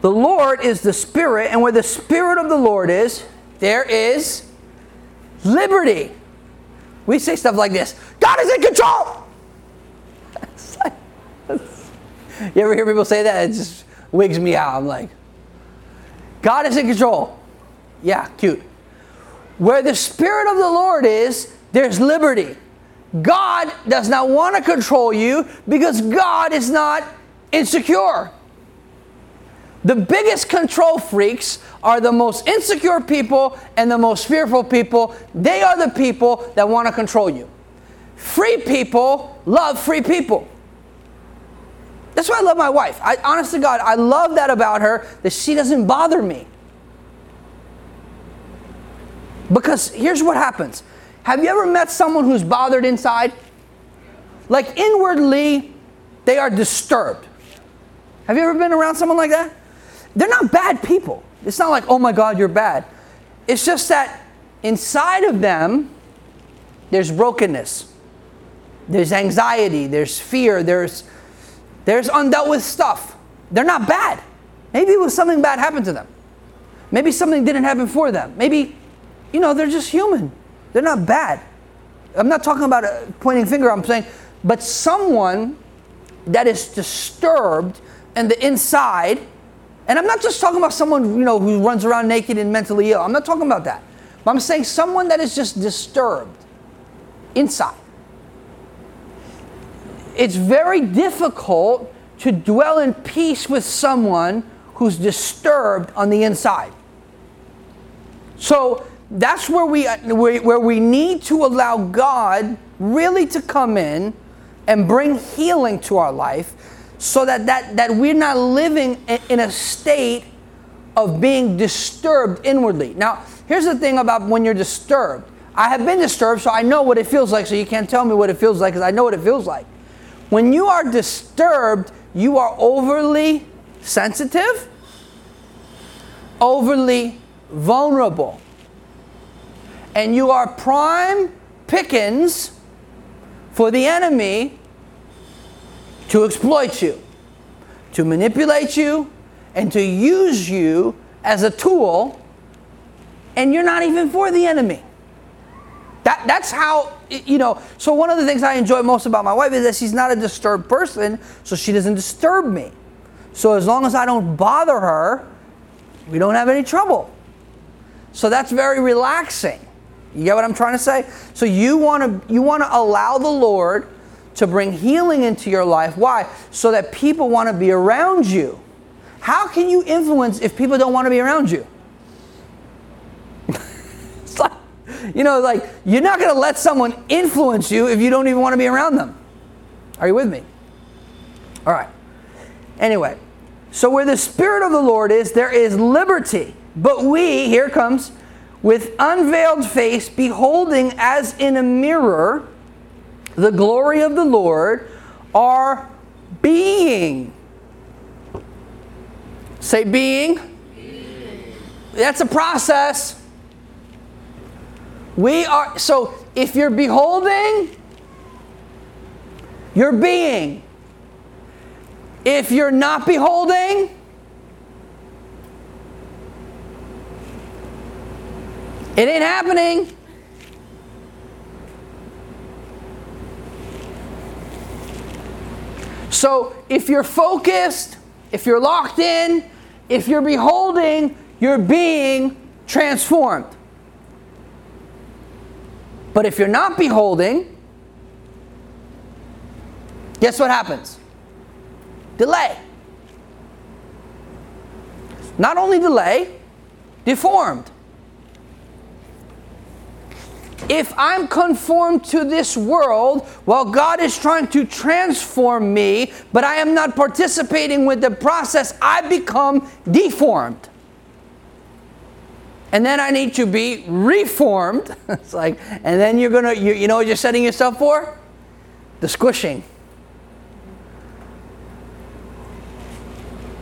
the Lord is the Spirit, and where the Spirit of the Lord is, there is liberty. We say stuff like this God is in control. [laughs] you ever hear people say that? It just wigs me out. I'm like, God is in control. Yeah, cute. Where the Spirit of the Lord is, there's liberty. God does not want to control you because God is not insecure. The biggest control freaks are the most insecure people and the most fearful people. They are the people that want to control you. Free people love free people. That's why I love my wife. I, honest to God, I love that about her that she doesn't bother me. Because here's what happens Have you ever met someone who's bothered inside? Like inwardly, they are disturbed. Have you ever been around someone like that? They're not bad people. It's not like, oh my God, you're bad. It's just that inside of them, there's brokenness, there's anxiety, there's fear, there's, there's undealt with stuff. They're not bad. Maybe it was something bad happened to them. Maybe something didn't happen for them. Maybe you know, they're just human. They're not bad. I'm not talking about a pointing finger, I'm saying, but someone that is disturbed and the inside, and I'm not just talking about someone, you know, who runs around naked and mentally ill. I'm not talking about that. But I'm saying someone that is just disturbed inside. It's very difficult to dwell in peace with someone who's disturbed on the inside. So that's where we, where we need to allow God really to come in and bring healing to our life so that, that, that we're not living in a state of being disturbed inwardly. Now, here's the thing about when you're disturbed. I have been disturbed, so I know what it feels like, so you can't tell me what it feels like because I know what it feels like. When you are disturbed, you are overly sensitive overly vulnerable. And you are prime pickings for the enemy to exploit you, to manipulate you, and to use you as a tool, and you're not even for the enemy. That, that's how, you know. So, one of the things I enjoy most about my wife is that she's not a disturbed person, so she doesn't disturb me. So, as long as I don't bother her, we don't have any trouble. So, that's very relaxing. You get what I'm trying to say? So, you want to you want to allow the Lord to bring healing into your life. Why? So that people want to be around you. How can you influence if people don't want to be around you? [laughs] like, you know, like you're not going to let someone influence you if you don't even want to be around them. Are you with me? All right. Anyway, so where the Spirit of the Lord is, there is liberty. But we, here comes, with unveiled face, beholding as in a mirror the glory of the Lord, are being. Say being. being. That's a process. We are, so if you're beholding, you're being. If you're not beholding, it ain't happening. So if you're focused, if you're locked in, if you're beholding, you're being transformed. But if you're not beholding, guess what happens? Delay. Not only delay, deformed if I'm conformed to this world while God is trying to transform me, but I am not participating with the process, I become deformed. And then I need to be reformed. [laughs] it's like, and then you're gonna, you, you know what you're setting yourself for? The squishing.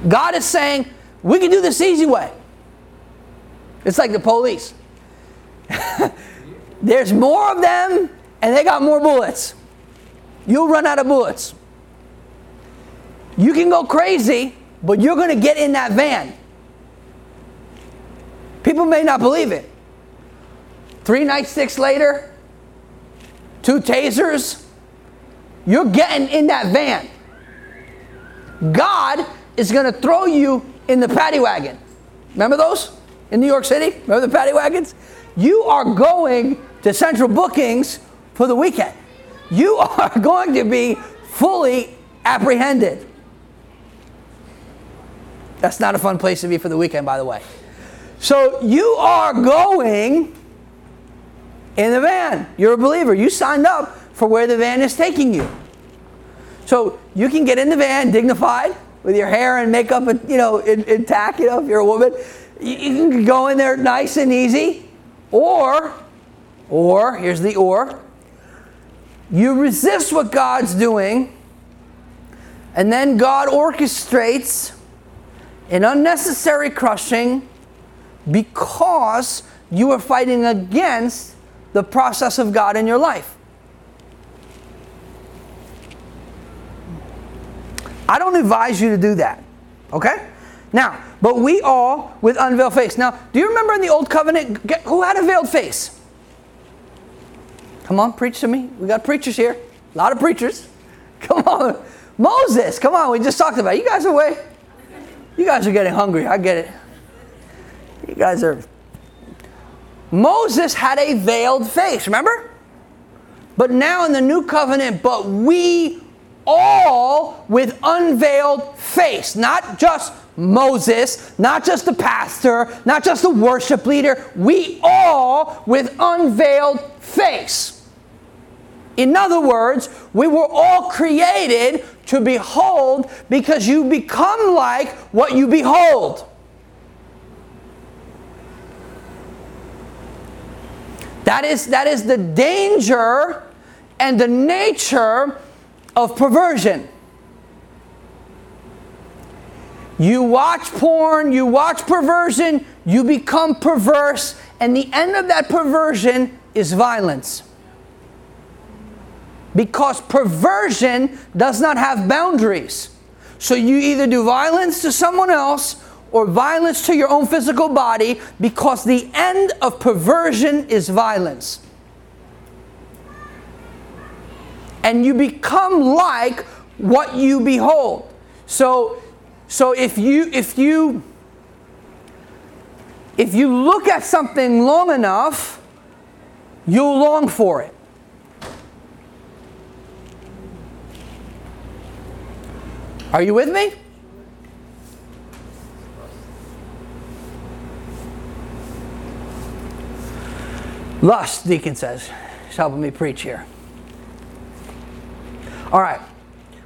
God is saying, we can do this easy way. It's like the police. [laughs] There's more of them, and they got more bullets. You'll run out of bullets. You can go crazy, but you're going to get in that van. People may not believe it. Three nightsticks later, two tasers, you're getting in that van. God is going to throw you in the paddy wagon. Remember those in New York City? Remember the paddy wagons? You are going to central bookings for the weekend. You [laughs] are going to be fully apprehended. That's not a fun place to be for the weekend, by the way. So you are going in the van. You're a believer. You signed up for where the van is taking you. So you can get in the van dignified with your hair and makeup, you know, intact. You know, if you're a woman, you can go in there nice and easy, or or, here's the or, you resist what God's doing, and then God orchestrates an unnecessary crushing because you are fighting against the process of God in your life. I don't advise you to do that. Okay? Now, but we all with unveiled face. Now, do you remember in the Old Covenant who had a veiled face? Come on, preach to me. We got preachers here. A lot of preachers. [laughs] Come on. Moses, come on. We just talked about it. You guys are way. You guys are getting hungry. I get it. You guys are. Moses had a veiled face, remember? But now in the new covenant, but we all with unveiled face, not just Moses, not just the pastor, not just the worship leader, we all with unveiled face. In other words, we were all created to behold because you become like what you behold. That is, that is the danger and the nature of perversion. You watch porn, you watch perversion, you become perverse, and the end of that perversion is violence. Because perversion does not have boundaries. So you either do violence to someone else or violence to your own physical body because the end of perversion is violence. And you become like what you behold. So so if you if you if you look at something long enough, you'll long for it. Are you with me? Lust, Deacon says. He's helping me preach here. All right.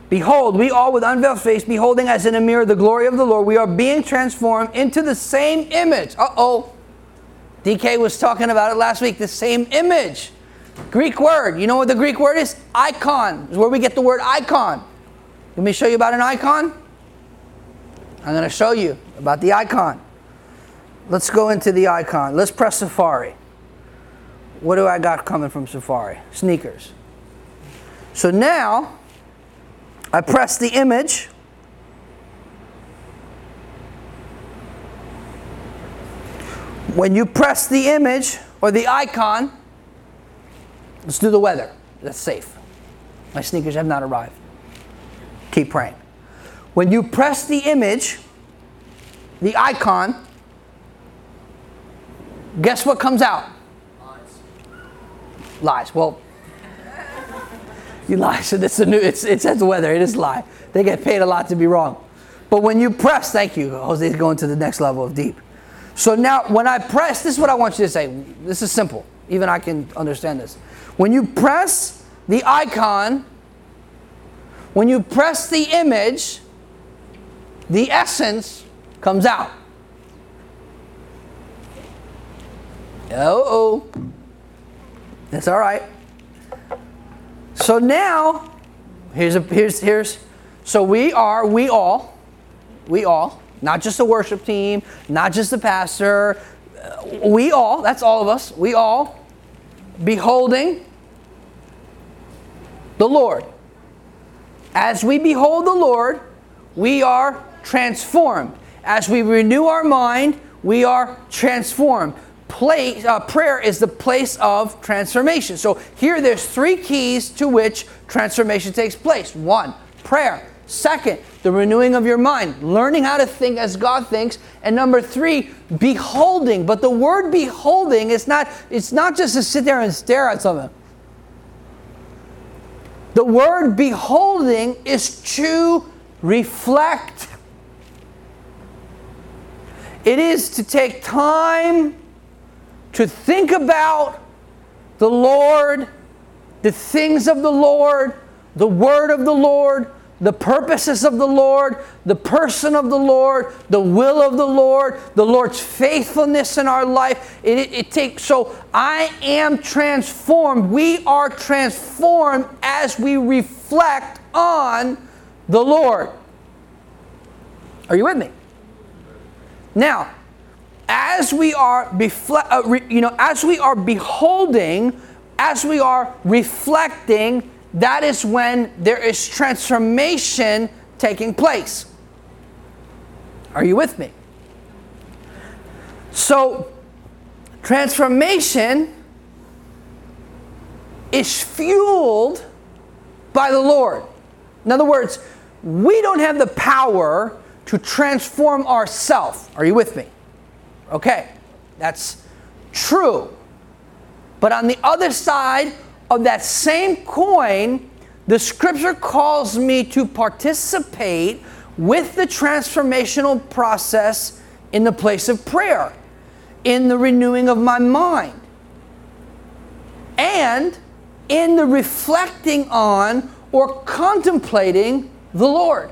Behold, we all with unveiled face, beholding as in a mirror the glory of the Lord, we are being transformed into the same image. Uh oh. DK was talking about it last week, the same image. Greek word. You know what the Greek word is? Icon. Is where we get the word icon. Let me show you about an icon. I'm going to show you about the icon. Let's go into the icon. Let's press Safari. What do I got coming from Safari? Sneakers. So now I press the image. When you press the image or the icon, let's do the weather. That's safe. My sneakers have not arrived. Keep praying. When you press the image, the icon, guess what comes out? Lies. Lies. Well, you lie. [laughs] So that's the new. It's it says the weather. It is lie. They get paid a lot to be wrong. But when you press, thank you, Jose's going to the next level of deep. So now, when I press, this is what I want you to say. This is simple. Even I can understand this. When you press the icon, when you press the image, the essence comes out. Oh, that's all right. So now, here's a here's here's so we are we all we all not just the worship team, not just the pastor, uh, we all that's all of us we all beholding the Lord. As we behold the Lord, we are transformed. As we renew our mind, we are transformed place, uh, prayer is the place of transformation. So here there's three keys to which transformation takes place. One, prayer. Second, the renewing of your mind, learning how to think as God thinks. And number three, beholding. But the word beholding is not, it's not just to sit there and stare at something. The word beholding is to reflect. It is to take time to think about the Lord, the things of the Lord, the word of the Lord, the purposes of the Lord, the person of the Lord, the will of the Lord, the Lord's faithfulness in our life. It, it, it, takes so I am transformed. We are transformed as we reflect on the Lord. Are you with me? Now, as we are befle- uh, re- you know as we are beholding as we are reflecting that is when there is transformation taking place. Are you with me? So transformation is fueled by the lord. In other words we don't have the power to transform ourselves are you with me? Okay, that's true. But on the other side of that same coin, the scripture calls me to participate with the transformational process in the place of prayer, in the renewing of my mind, and in the reflecting on or contemplating the Lord.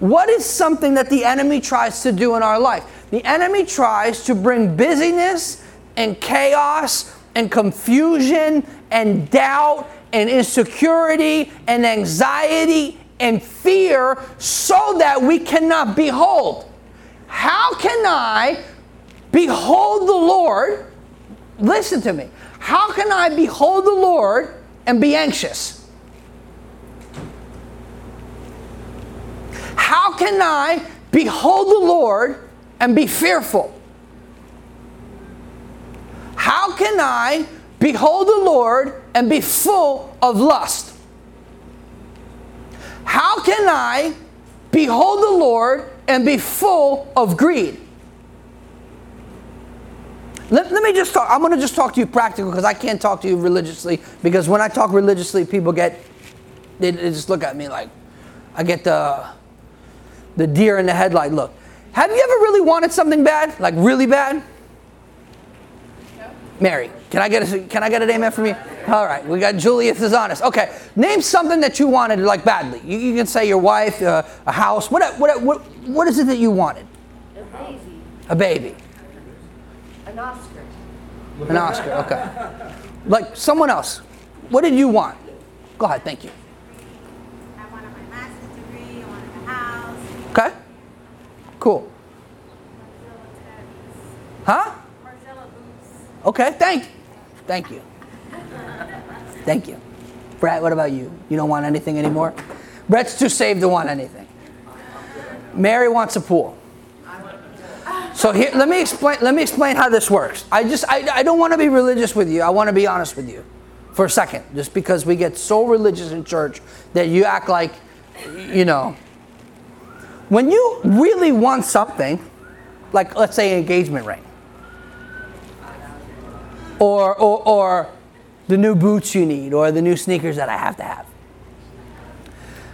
What is something that the enemy tries to do in our life? The enemy tries to bring busyness and chaos and confusion and doubt and insecurity and anxiety and fear so that we cannot behold. How can I behold the Lord? Listen to me. How can I behold the Lord and be anxious? How can I behold the Lord and be fearful? How can I behold the Lord and be full of lust? How can I behold the Lord and be full of greed? Let, let me just talk. I'm going to just talk to you practical because I can't talk to you religiously. Because when I talk religiously, people get, they, they just look at me like, I get the, the deer in the headlight look. Have you ever really wanted something bad? Like really bad? Mary, can I get a, can I get an amen from you? All right, we got Julius is honest. Okay, name something that you wanted like badly. You, you can say your wife, uh, a house. What, what what what is it that you wanted? A baby. A baby. An Oscar. An Oscar. Okay. Like someone else. What did you want? Go ahead. Thank you. I wanted my master's degree. I wanted a house. Okay. Cool. Huh? Okay. Thank. you. Thank you. Thank you. Brett, what about you? You don't want anything anymore? Brett's too saved to want anything. Mary wants a pool. So here, let me explain. Let me explain how this works. I just, I, I don't want to be religious with you. I want to be honest with you, for a second. Just because we get so religious in church that you act like, you know. When you really want something, like let's say an engagement ring, or, or, or the new boots you need, or the new sneakers that I have to have.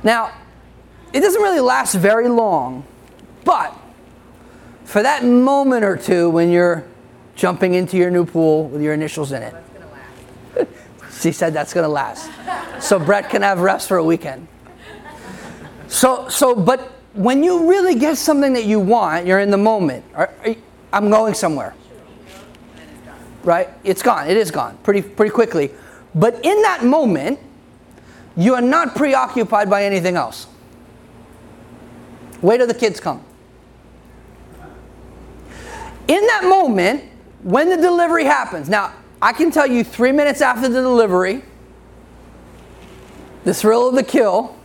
Now, it doesn't really last very long, but for that moment or two when you're jumping into your new pool with your initials in it. [laughs] she said that's going to last. So Brett can have rest for a weekend. So, so, but when you really get something that you want, you're in the moment. Are- are you- I'm going somewhere. Right? It's gone. It is gone pretty, pretty quickly. But in that moment, you are not preoccupied by anything else. Wait till the kids come. In that moment, when the delivery happens, now I can tell you three minutes after the delivery, the thrill of the kill,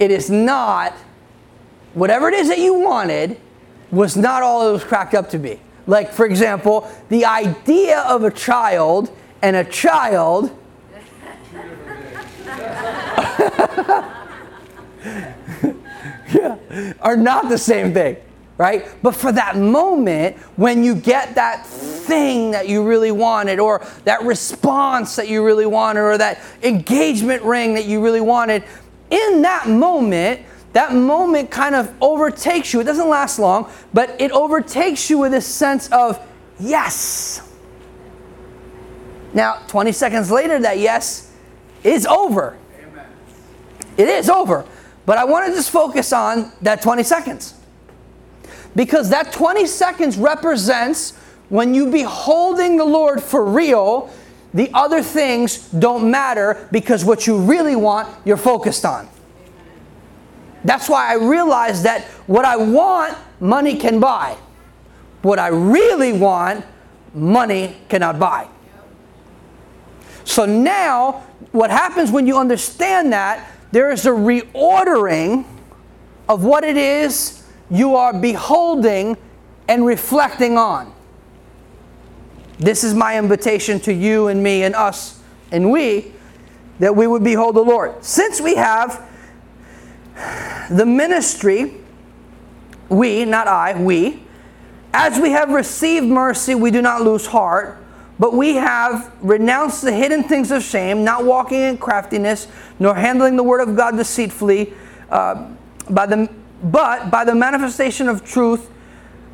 it is not, whatever it is that you wanted, was not all it was cracked up to be. Like, for example, the idea of a child and a child [laughs] yeah, are not the same thing, right? But for that moment, when you get that thing that you really wanted, or that response that you really wanted, or that engagement ring that you really wanted, in that moment, that moment kind of overtakes you. It doesn't last long, but it overtakes you with a sense of yes. Now, 20 seconds later, that yes is over. It is over. But I want to just focus on that 20 seconds. Because that 20 seconds represents when you beholding the Lord for real, the other things don't matter because what you really want, you're focused on. That's why I realized that what I want, money can buy. What I really want, money cannot buy. So now, what happens when you understand that, there is a reordering of what it is you are beholding and reflecting on. This is my invitation to you and me and us and we that we would behold the Lord. Since we have the ministry, we, not I, we, as we have received mercy, we do not lose heart, but we have renounced the hidden things of shame, not walking in craftiness, nor handling the word of God deceitfully, uh, by the, but by the manifestation of truth,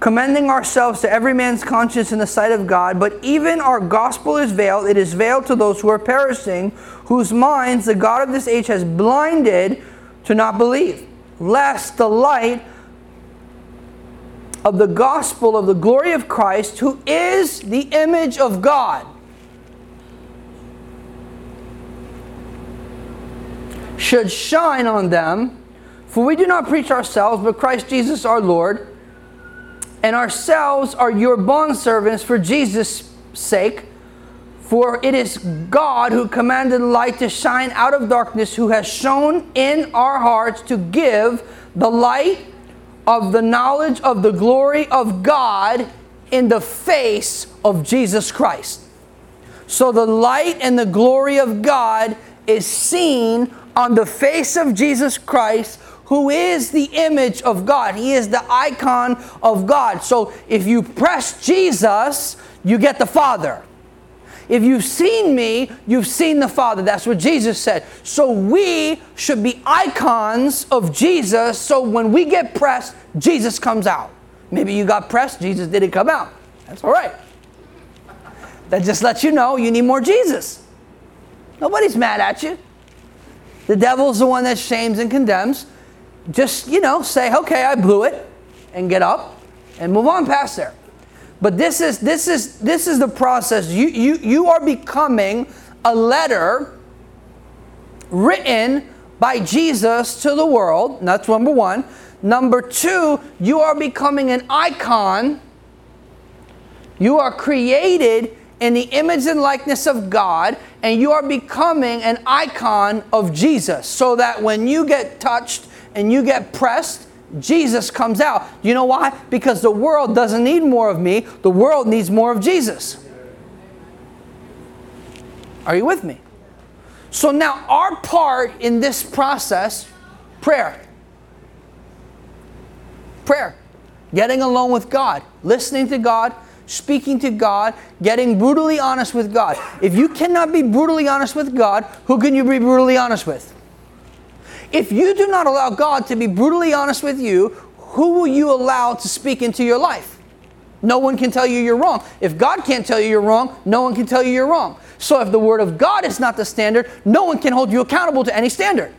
commending ourselves to every man's conscience in the sight of God. But even our gospel is veiled, it is veiled to those who are perishing, whose minds the God of this age has blinded to not believe, lest the light of the gospel of the glory of Christ, who is the image of God, should shine on them. For we do not preach ourselves, but Christ Jesus our Lord, and ourselves are your bondservants for Jesus' sake. For it is God who commanded light to shine out of darkness, who has shown in our hearts to give the light of the knowledge of the glory of God in the face of Jesus Christ. So the light and the glory of God is seen on the face of Jesus Christ, who is the image of God. He is the icon of God. So if you press Jesus, you get the Father. If you've seen me, you've seen the Father. That's what Jesus said. So we should be icons of Jesus. So when we get pressed, Jesus comes out. Maybe you got pressed, Jesus didn't come out. That's all right. That just lets you know you need more Jesus. Nobody's mad at you. The devil's the one that shames and condemns. Just, you know, say, okay, I blew it, and get up and move on past there. But this is this is this is the process. You you you are becoming a letter written by Jesus to the world. That's number one. Number two, you are becoming an icon. You are created in the image and likeness of God, and you are becoming an icon of Jesus. So that when you get touched and you get pressed, Jesus comes out. You know why? Because the world doesn't need more of me, the world needs more of Jesus. Are you with me? So now, our part in this process prayer. Prayer. Getting alone with God, listening to God, speaking to God, getting brutally honest with God. If you cannot be brutally honest with God, who can you be brutally honest with? If you do not allow God to be brutally honest with you, who will you allow to speak into your life? No one can tell you you're wrong. If God can't tell you you're wrong, no one can tell you you're wrong. So if the Word of God is not the standard, no one can hold you accountable to any standard.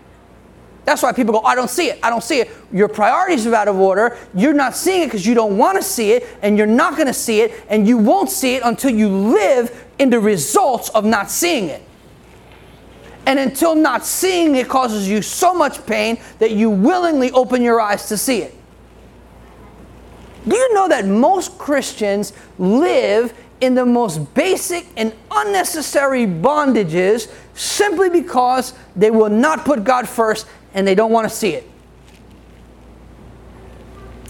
That's why people go, I don't see it. I don't see it. Your priorities are out of order. You're not seeing it because you don't want to see it, and you're not going to see it, and you won't see it until you live in the results of not seeing it. And until not seeing it causes you so much pain that you willingly open your eyes to see it. Do you know that most Christians live in the most basic and unnecessary bondages simply because they will not put God first and they don't want to see it?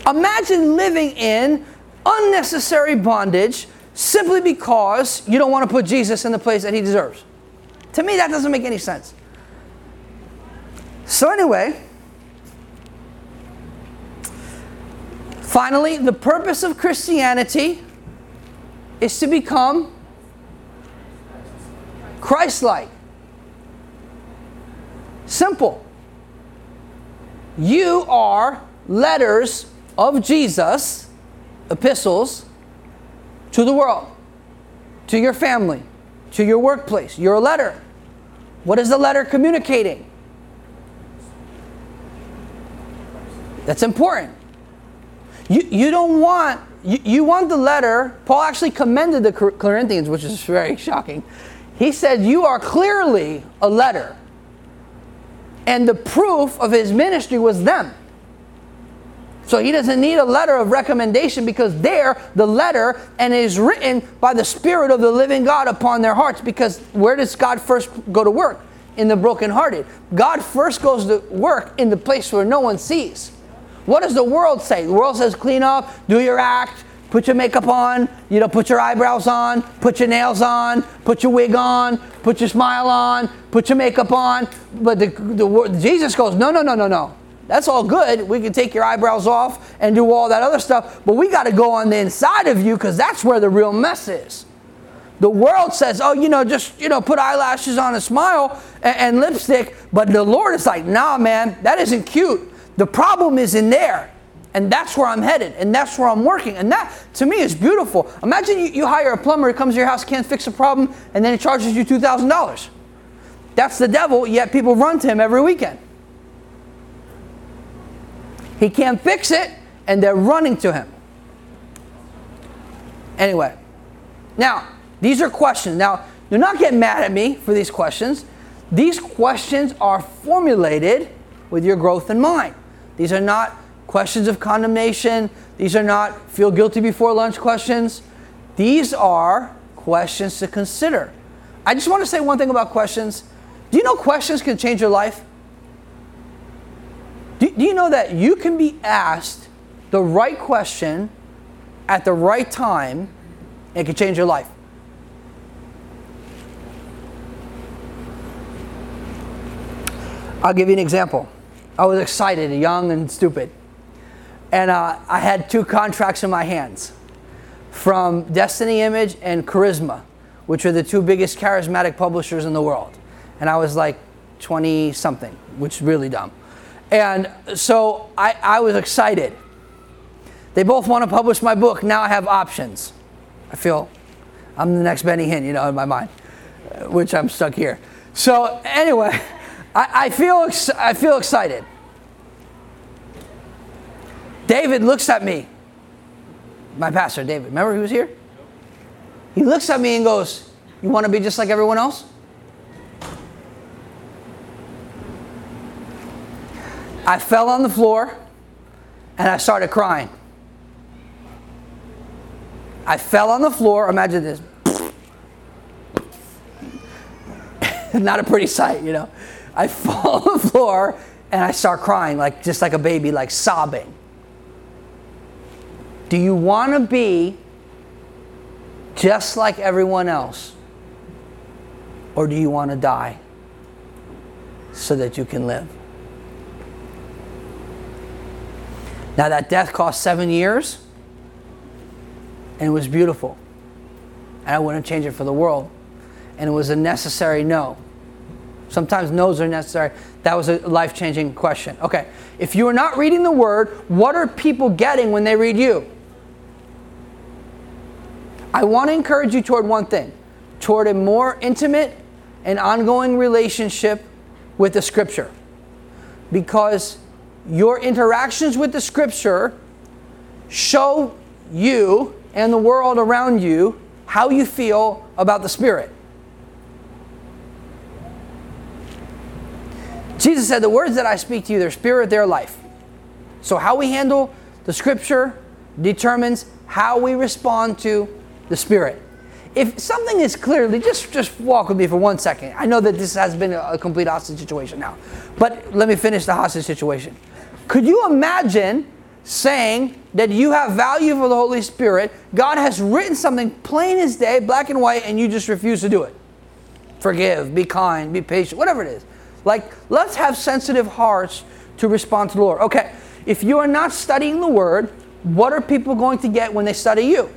Imagine living in unnecessary bondage simply because you don't want to put Jesus in the place that he deserves. To me, that doesn't make any sense. So, anyway, finally, the purpose of Christianity is to become Christ like. Simple. You are letters of Jesus, epistles, to the world, to your family, to your workplace. You're a letter. What is the letter communicating? That's important. You, you don't want, you, you want the letter, Paul actually commended the Corinthians, which is very [laughs] shocking. He said, You are clearly a letter. And the proof of his ministry was them. So he doesn't need a letter of recommendation because they're the letter and it is written by the Spirit of the living God upon their hearts. Because where does God first go to work? In the brokenhearted. God first goes to work in the place where no one sees. What does the world say? The world says clean up, do your act, put your makeup on, you know, put your eyebrows on, put your nails on, put your wig on, put your smile on, put your makeup on. But the, the Jesus goes, no, no, no, no, no. That's all good. We can take your eyebrows off and do all that other stuff, but we got to go on the inside of you because that's where the real mess is. The world says, oh, you know, just, you know, put eyelashes on a smile and, and lipstick, but the Lord is like, nah, man, that isn't cute. The problem is in there. And that's where I'm headed, and that's where I'm working. And that, to me, is beautiful. Imagine you, you hire a plumber, he comes to your house, can't fix a problem, and then he charges you $2,000. That's the devil, yet people run to him every weekend. He can't fix it, and they're running to him. Anyway, now, these are questions. Now, do not get mad at me for these questions. These questions are formulated with your growth in mind. These are not questions of condemnation. These are not feel guilty before lunch questions. These are questions to consider. I just want to say one thing about questions. Do you know questions can change your life? Do, do you know that you can be asked the right question at the right time and it can change your life? I'll give you an example. I was excited, young and stupid. And uh, I had two contracts in my hands from Destiny Image and Charisma, which are the two biggest charismatic publishers in the world. And I was like 20 something, which is really dumb. And so I, I was excited. They both want to publish my book. Now I have options. I feel I'm the next Benny Hinn, you know, in my mind, which I'm stuck here. So anyway, [laughs] I, I feel ex- I feel excited. David looks at me. My pastor, David. Remember he was here? He looks at me and goes, You want to be just like everyone else? I fell on the floor and I started crying. I fell on the floor. Imagine this. [laughs] Not a pretty sight, you know. I [laughs] fall on the floor and I start crying, like just like a baby, like sobbing. Do you want to be just like everyone else? Or do you want to die so that you can live? Now, that death cost seven years and it was beautiful. And I wouldn't change it for the world. And it was a necessary no. Sometimes no's are necessary. That was a life changing question. Okay, if you are not reading the word, what are people getting when they read you? I want to encourage you toward one thing toward a more intimate and ongoing relationship with the scripture. Because your interactions with the scripture show you and the world around you how you feel about the Spirit. Jesus said, The words that I speak to you, they're spirit, they're life. So, how we handle the scripture determines how we respond to the Spirit. If something is clearly, just, just walk with me for one second. I know that this has been a, complete hostage situation now, but let me finish the hostage situation. Could you imagine saying that you have value for the Holy Spirit? God has written something plain as day, black and white, and you just refuse to do it. Forgive, be kind, be patient, whatever it is. Like, let's have sensitive hearts to respond to the Lord. Okay, if you are not studying the Word, what are people going to get when they study you?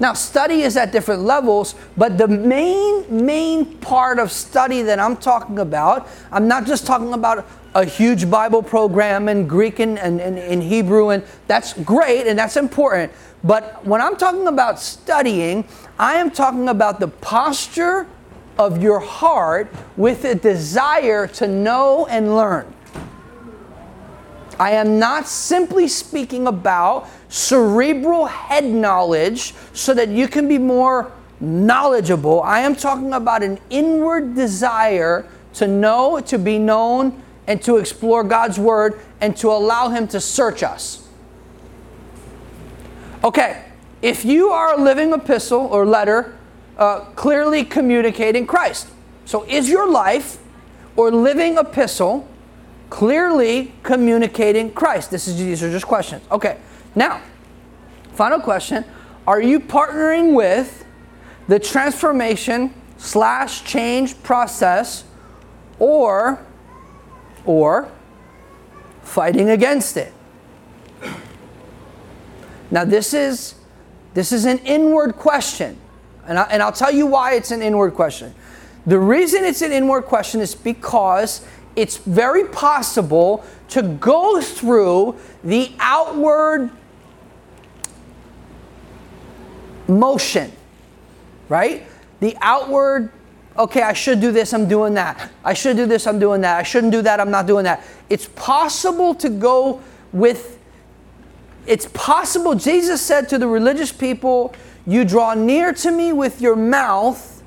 Now, study is at different levels, but the main, main part of study that I'm talking about, I'm not just talking about a huge Bible program in Greek and, and, and in Hebrew, and that's great and that's important. But when I'm talking about studying, I am talking about the posture of your heart with a desire to know and learn. I am not simply speaking about cerebral head knowledge so that you can be more knowledgeable. I am talking about an inward desire to know, to be known, and to explore God's Word and to allow Him to search us. Okay, if you are a living epistle or letter uh, clearly communicating Christ, so is your life or living epistle clearly communicating Christ? This is these are just questions. Okay, now, final question: Are you partnering with the transformation slash change process, or or fighting against it? Now, this is this is an inward question, and, I, and I'll tell you why it's an inward question. The reason it's an inward question is because it's very possible to go through the outward motion, right? The outward, okay, I should do this, I'm doing that. I should do this, I'm doing that. I shouldn't do that, I'm not doing that. It's possible to go with, it's possible, Jesus said to the religious people, You draw near to me with your mouth,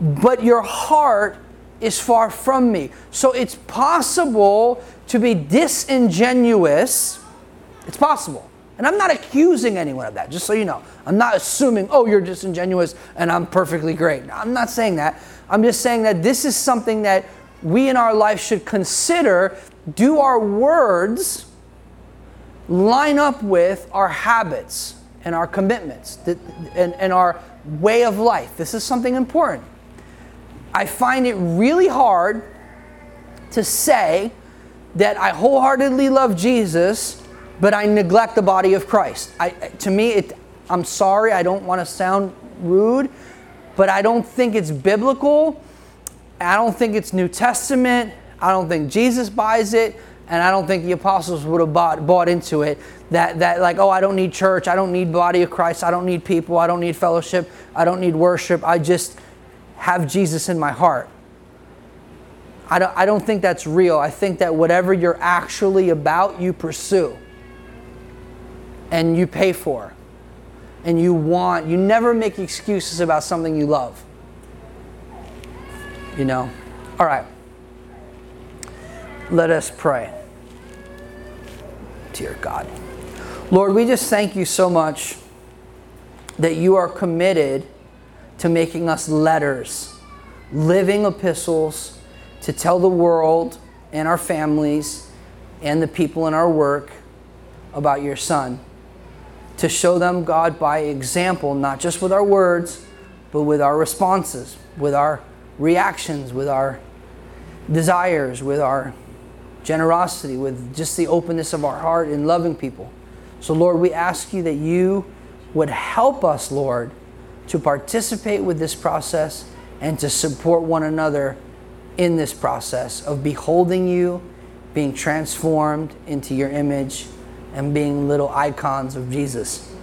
but your heart is far from me. So it's possible to be disingenuous It's possible. And I'm not accusing anyone of that, just so you know. I'm not assuming, oh, you're disingenuous and I'm perfectly great. I'm not saying that. I'm just saying that this is something that we in our life should consider do our words line up with our habits and our commitments and, and our way of life? This is something important. I find it really hard to say that I wholeheartedly love Jesus, but I neglect the body of Christ. I, to me, it, I'm sorry, I don't want to sound rude, but I don't think it's biblical. I don't think it's New Testament. I don't think Jesus buys it, and I don't think the apostles would have bought, bought into it. That, that, like, oh, I don't need church, I don't need body of Christ, I don't need people, I don't need fellowship, I don't need worship. I just have Jesus in my heart. I don't, I don't think that's real. I think that whatever you're actually about, you pursue and you pay for and you want. You never make excuses about something you love. You know? All right. Let us pray. Dear God. Lord, we just thank you so much that you are committed to making us letters, living epistles to tell the world and our families and the people in our work about your Son. To show them, God, by example, not just with our words, but with our responses, with our reactions, with our desires, with our generosity, with just the openness of our heart in loving people. So, Lord, we ask you that you would help us, Lord, to participate with this process and to support one another in this process of beholding you, being transformed into your image, and being little icons of Jesus.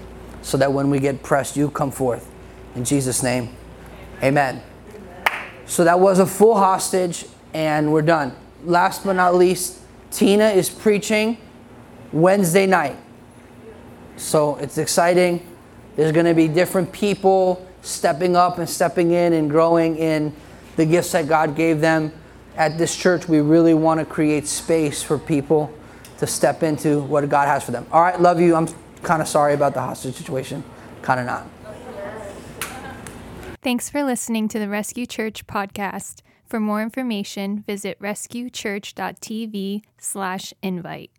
So that when we get pressed, you come forth. In Jesus' name, amen. So that was a full hostage, and we're done. Last but not least, Tina is preaching Wednesday night. So it's exciting. There's going to be different people stepping up and stepping in and growing in the gifts that God gave them. At this church, we really want to create space for people to step into what God has for them. All right, love you. I'm kind of sorry about the hostage situation. Kind of not. Thanks for listening to the Rescue Church podcast. For more information, visit rescuechurch.tv/invite.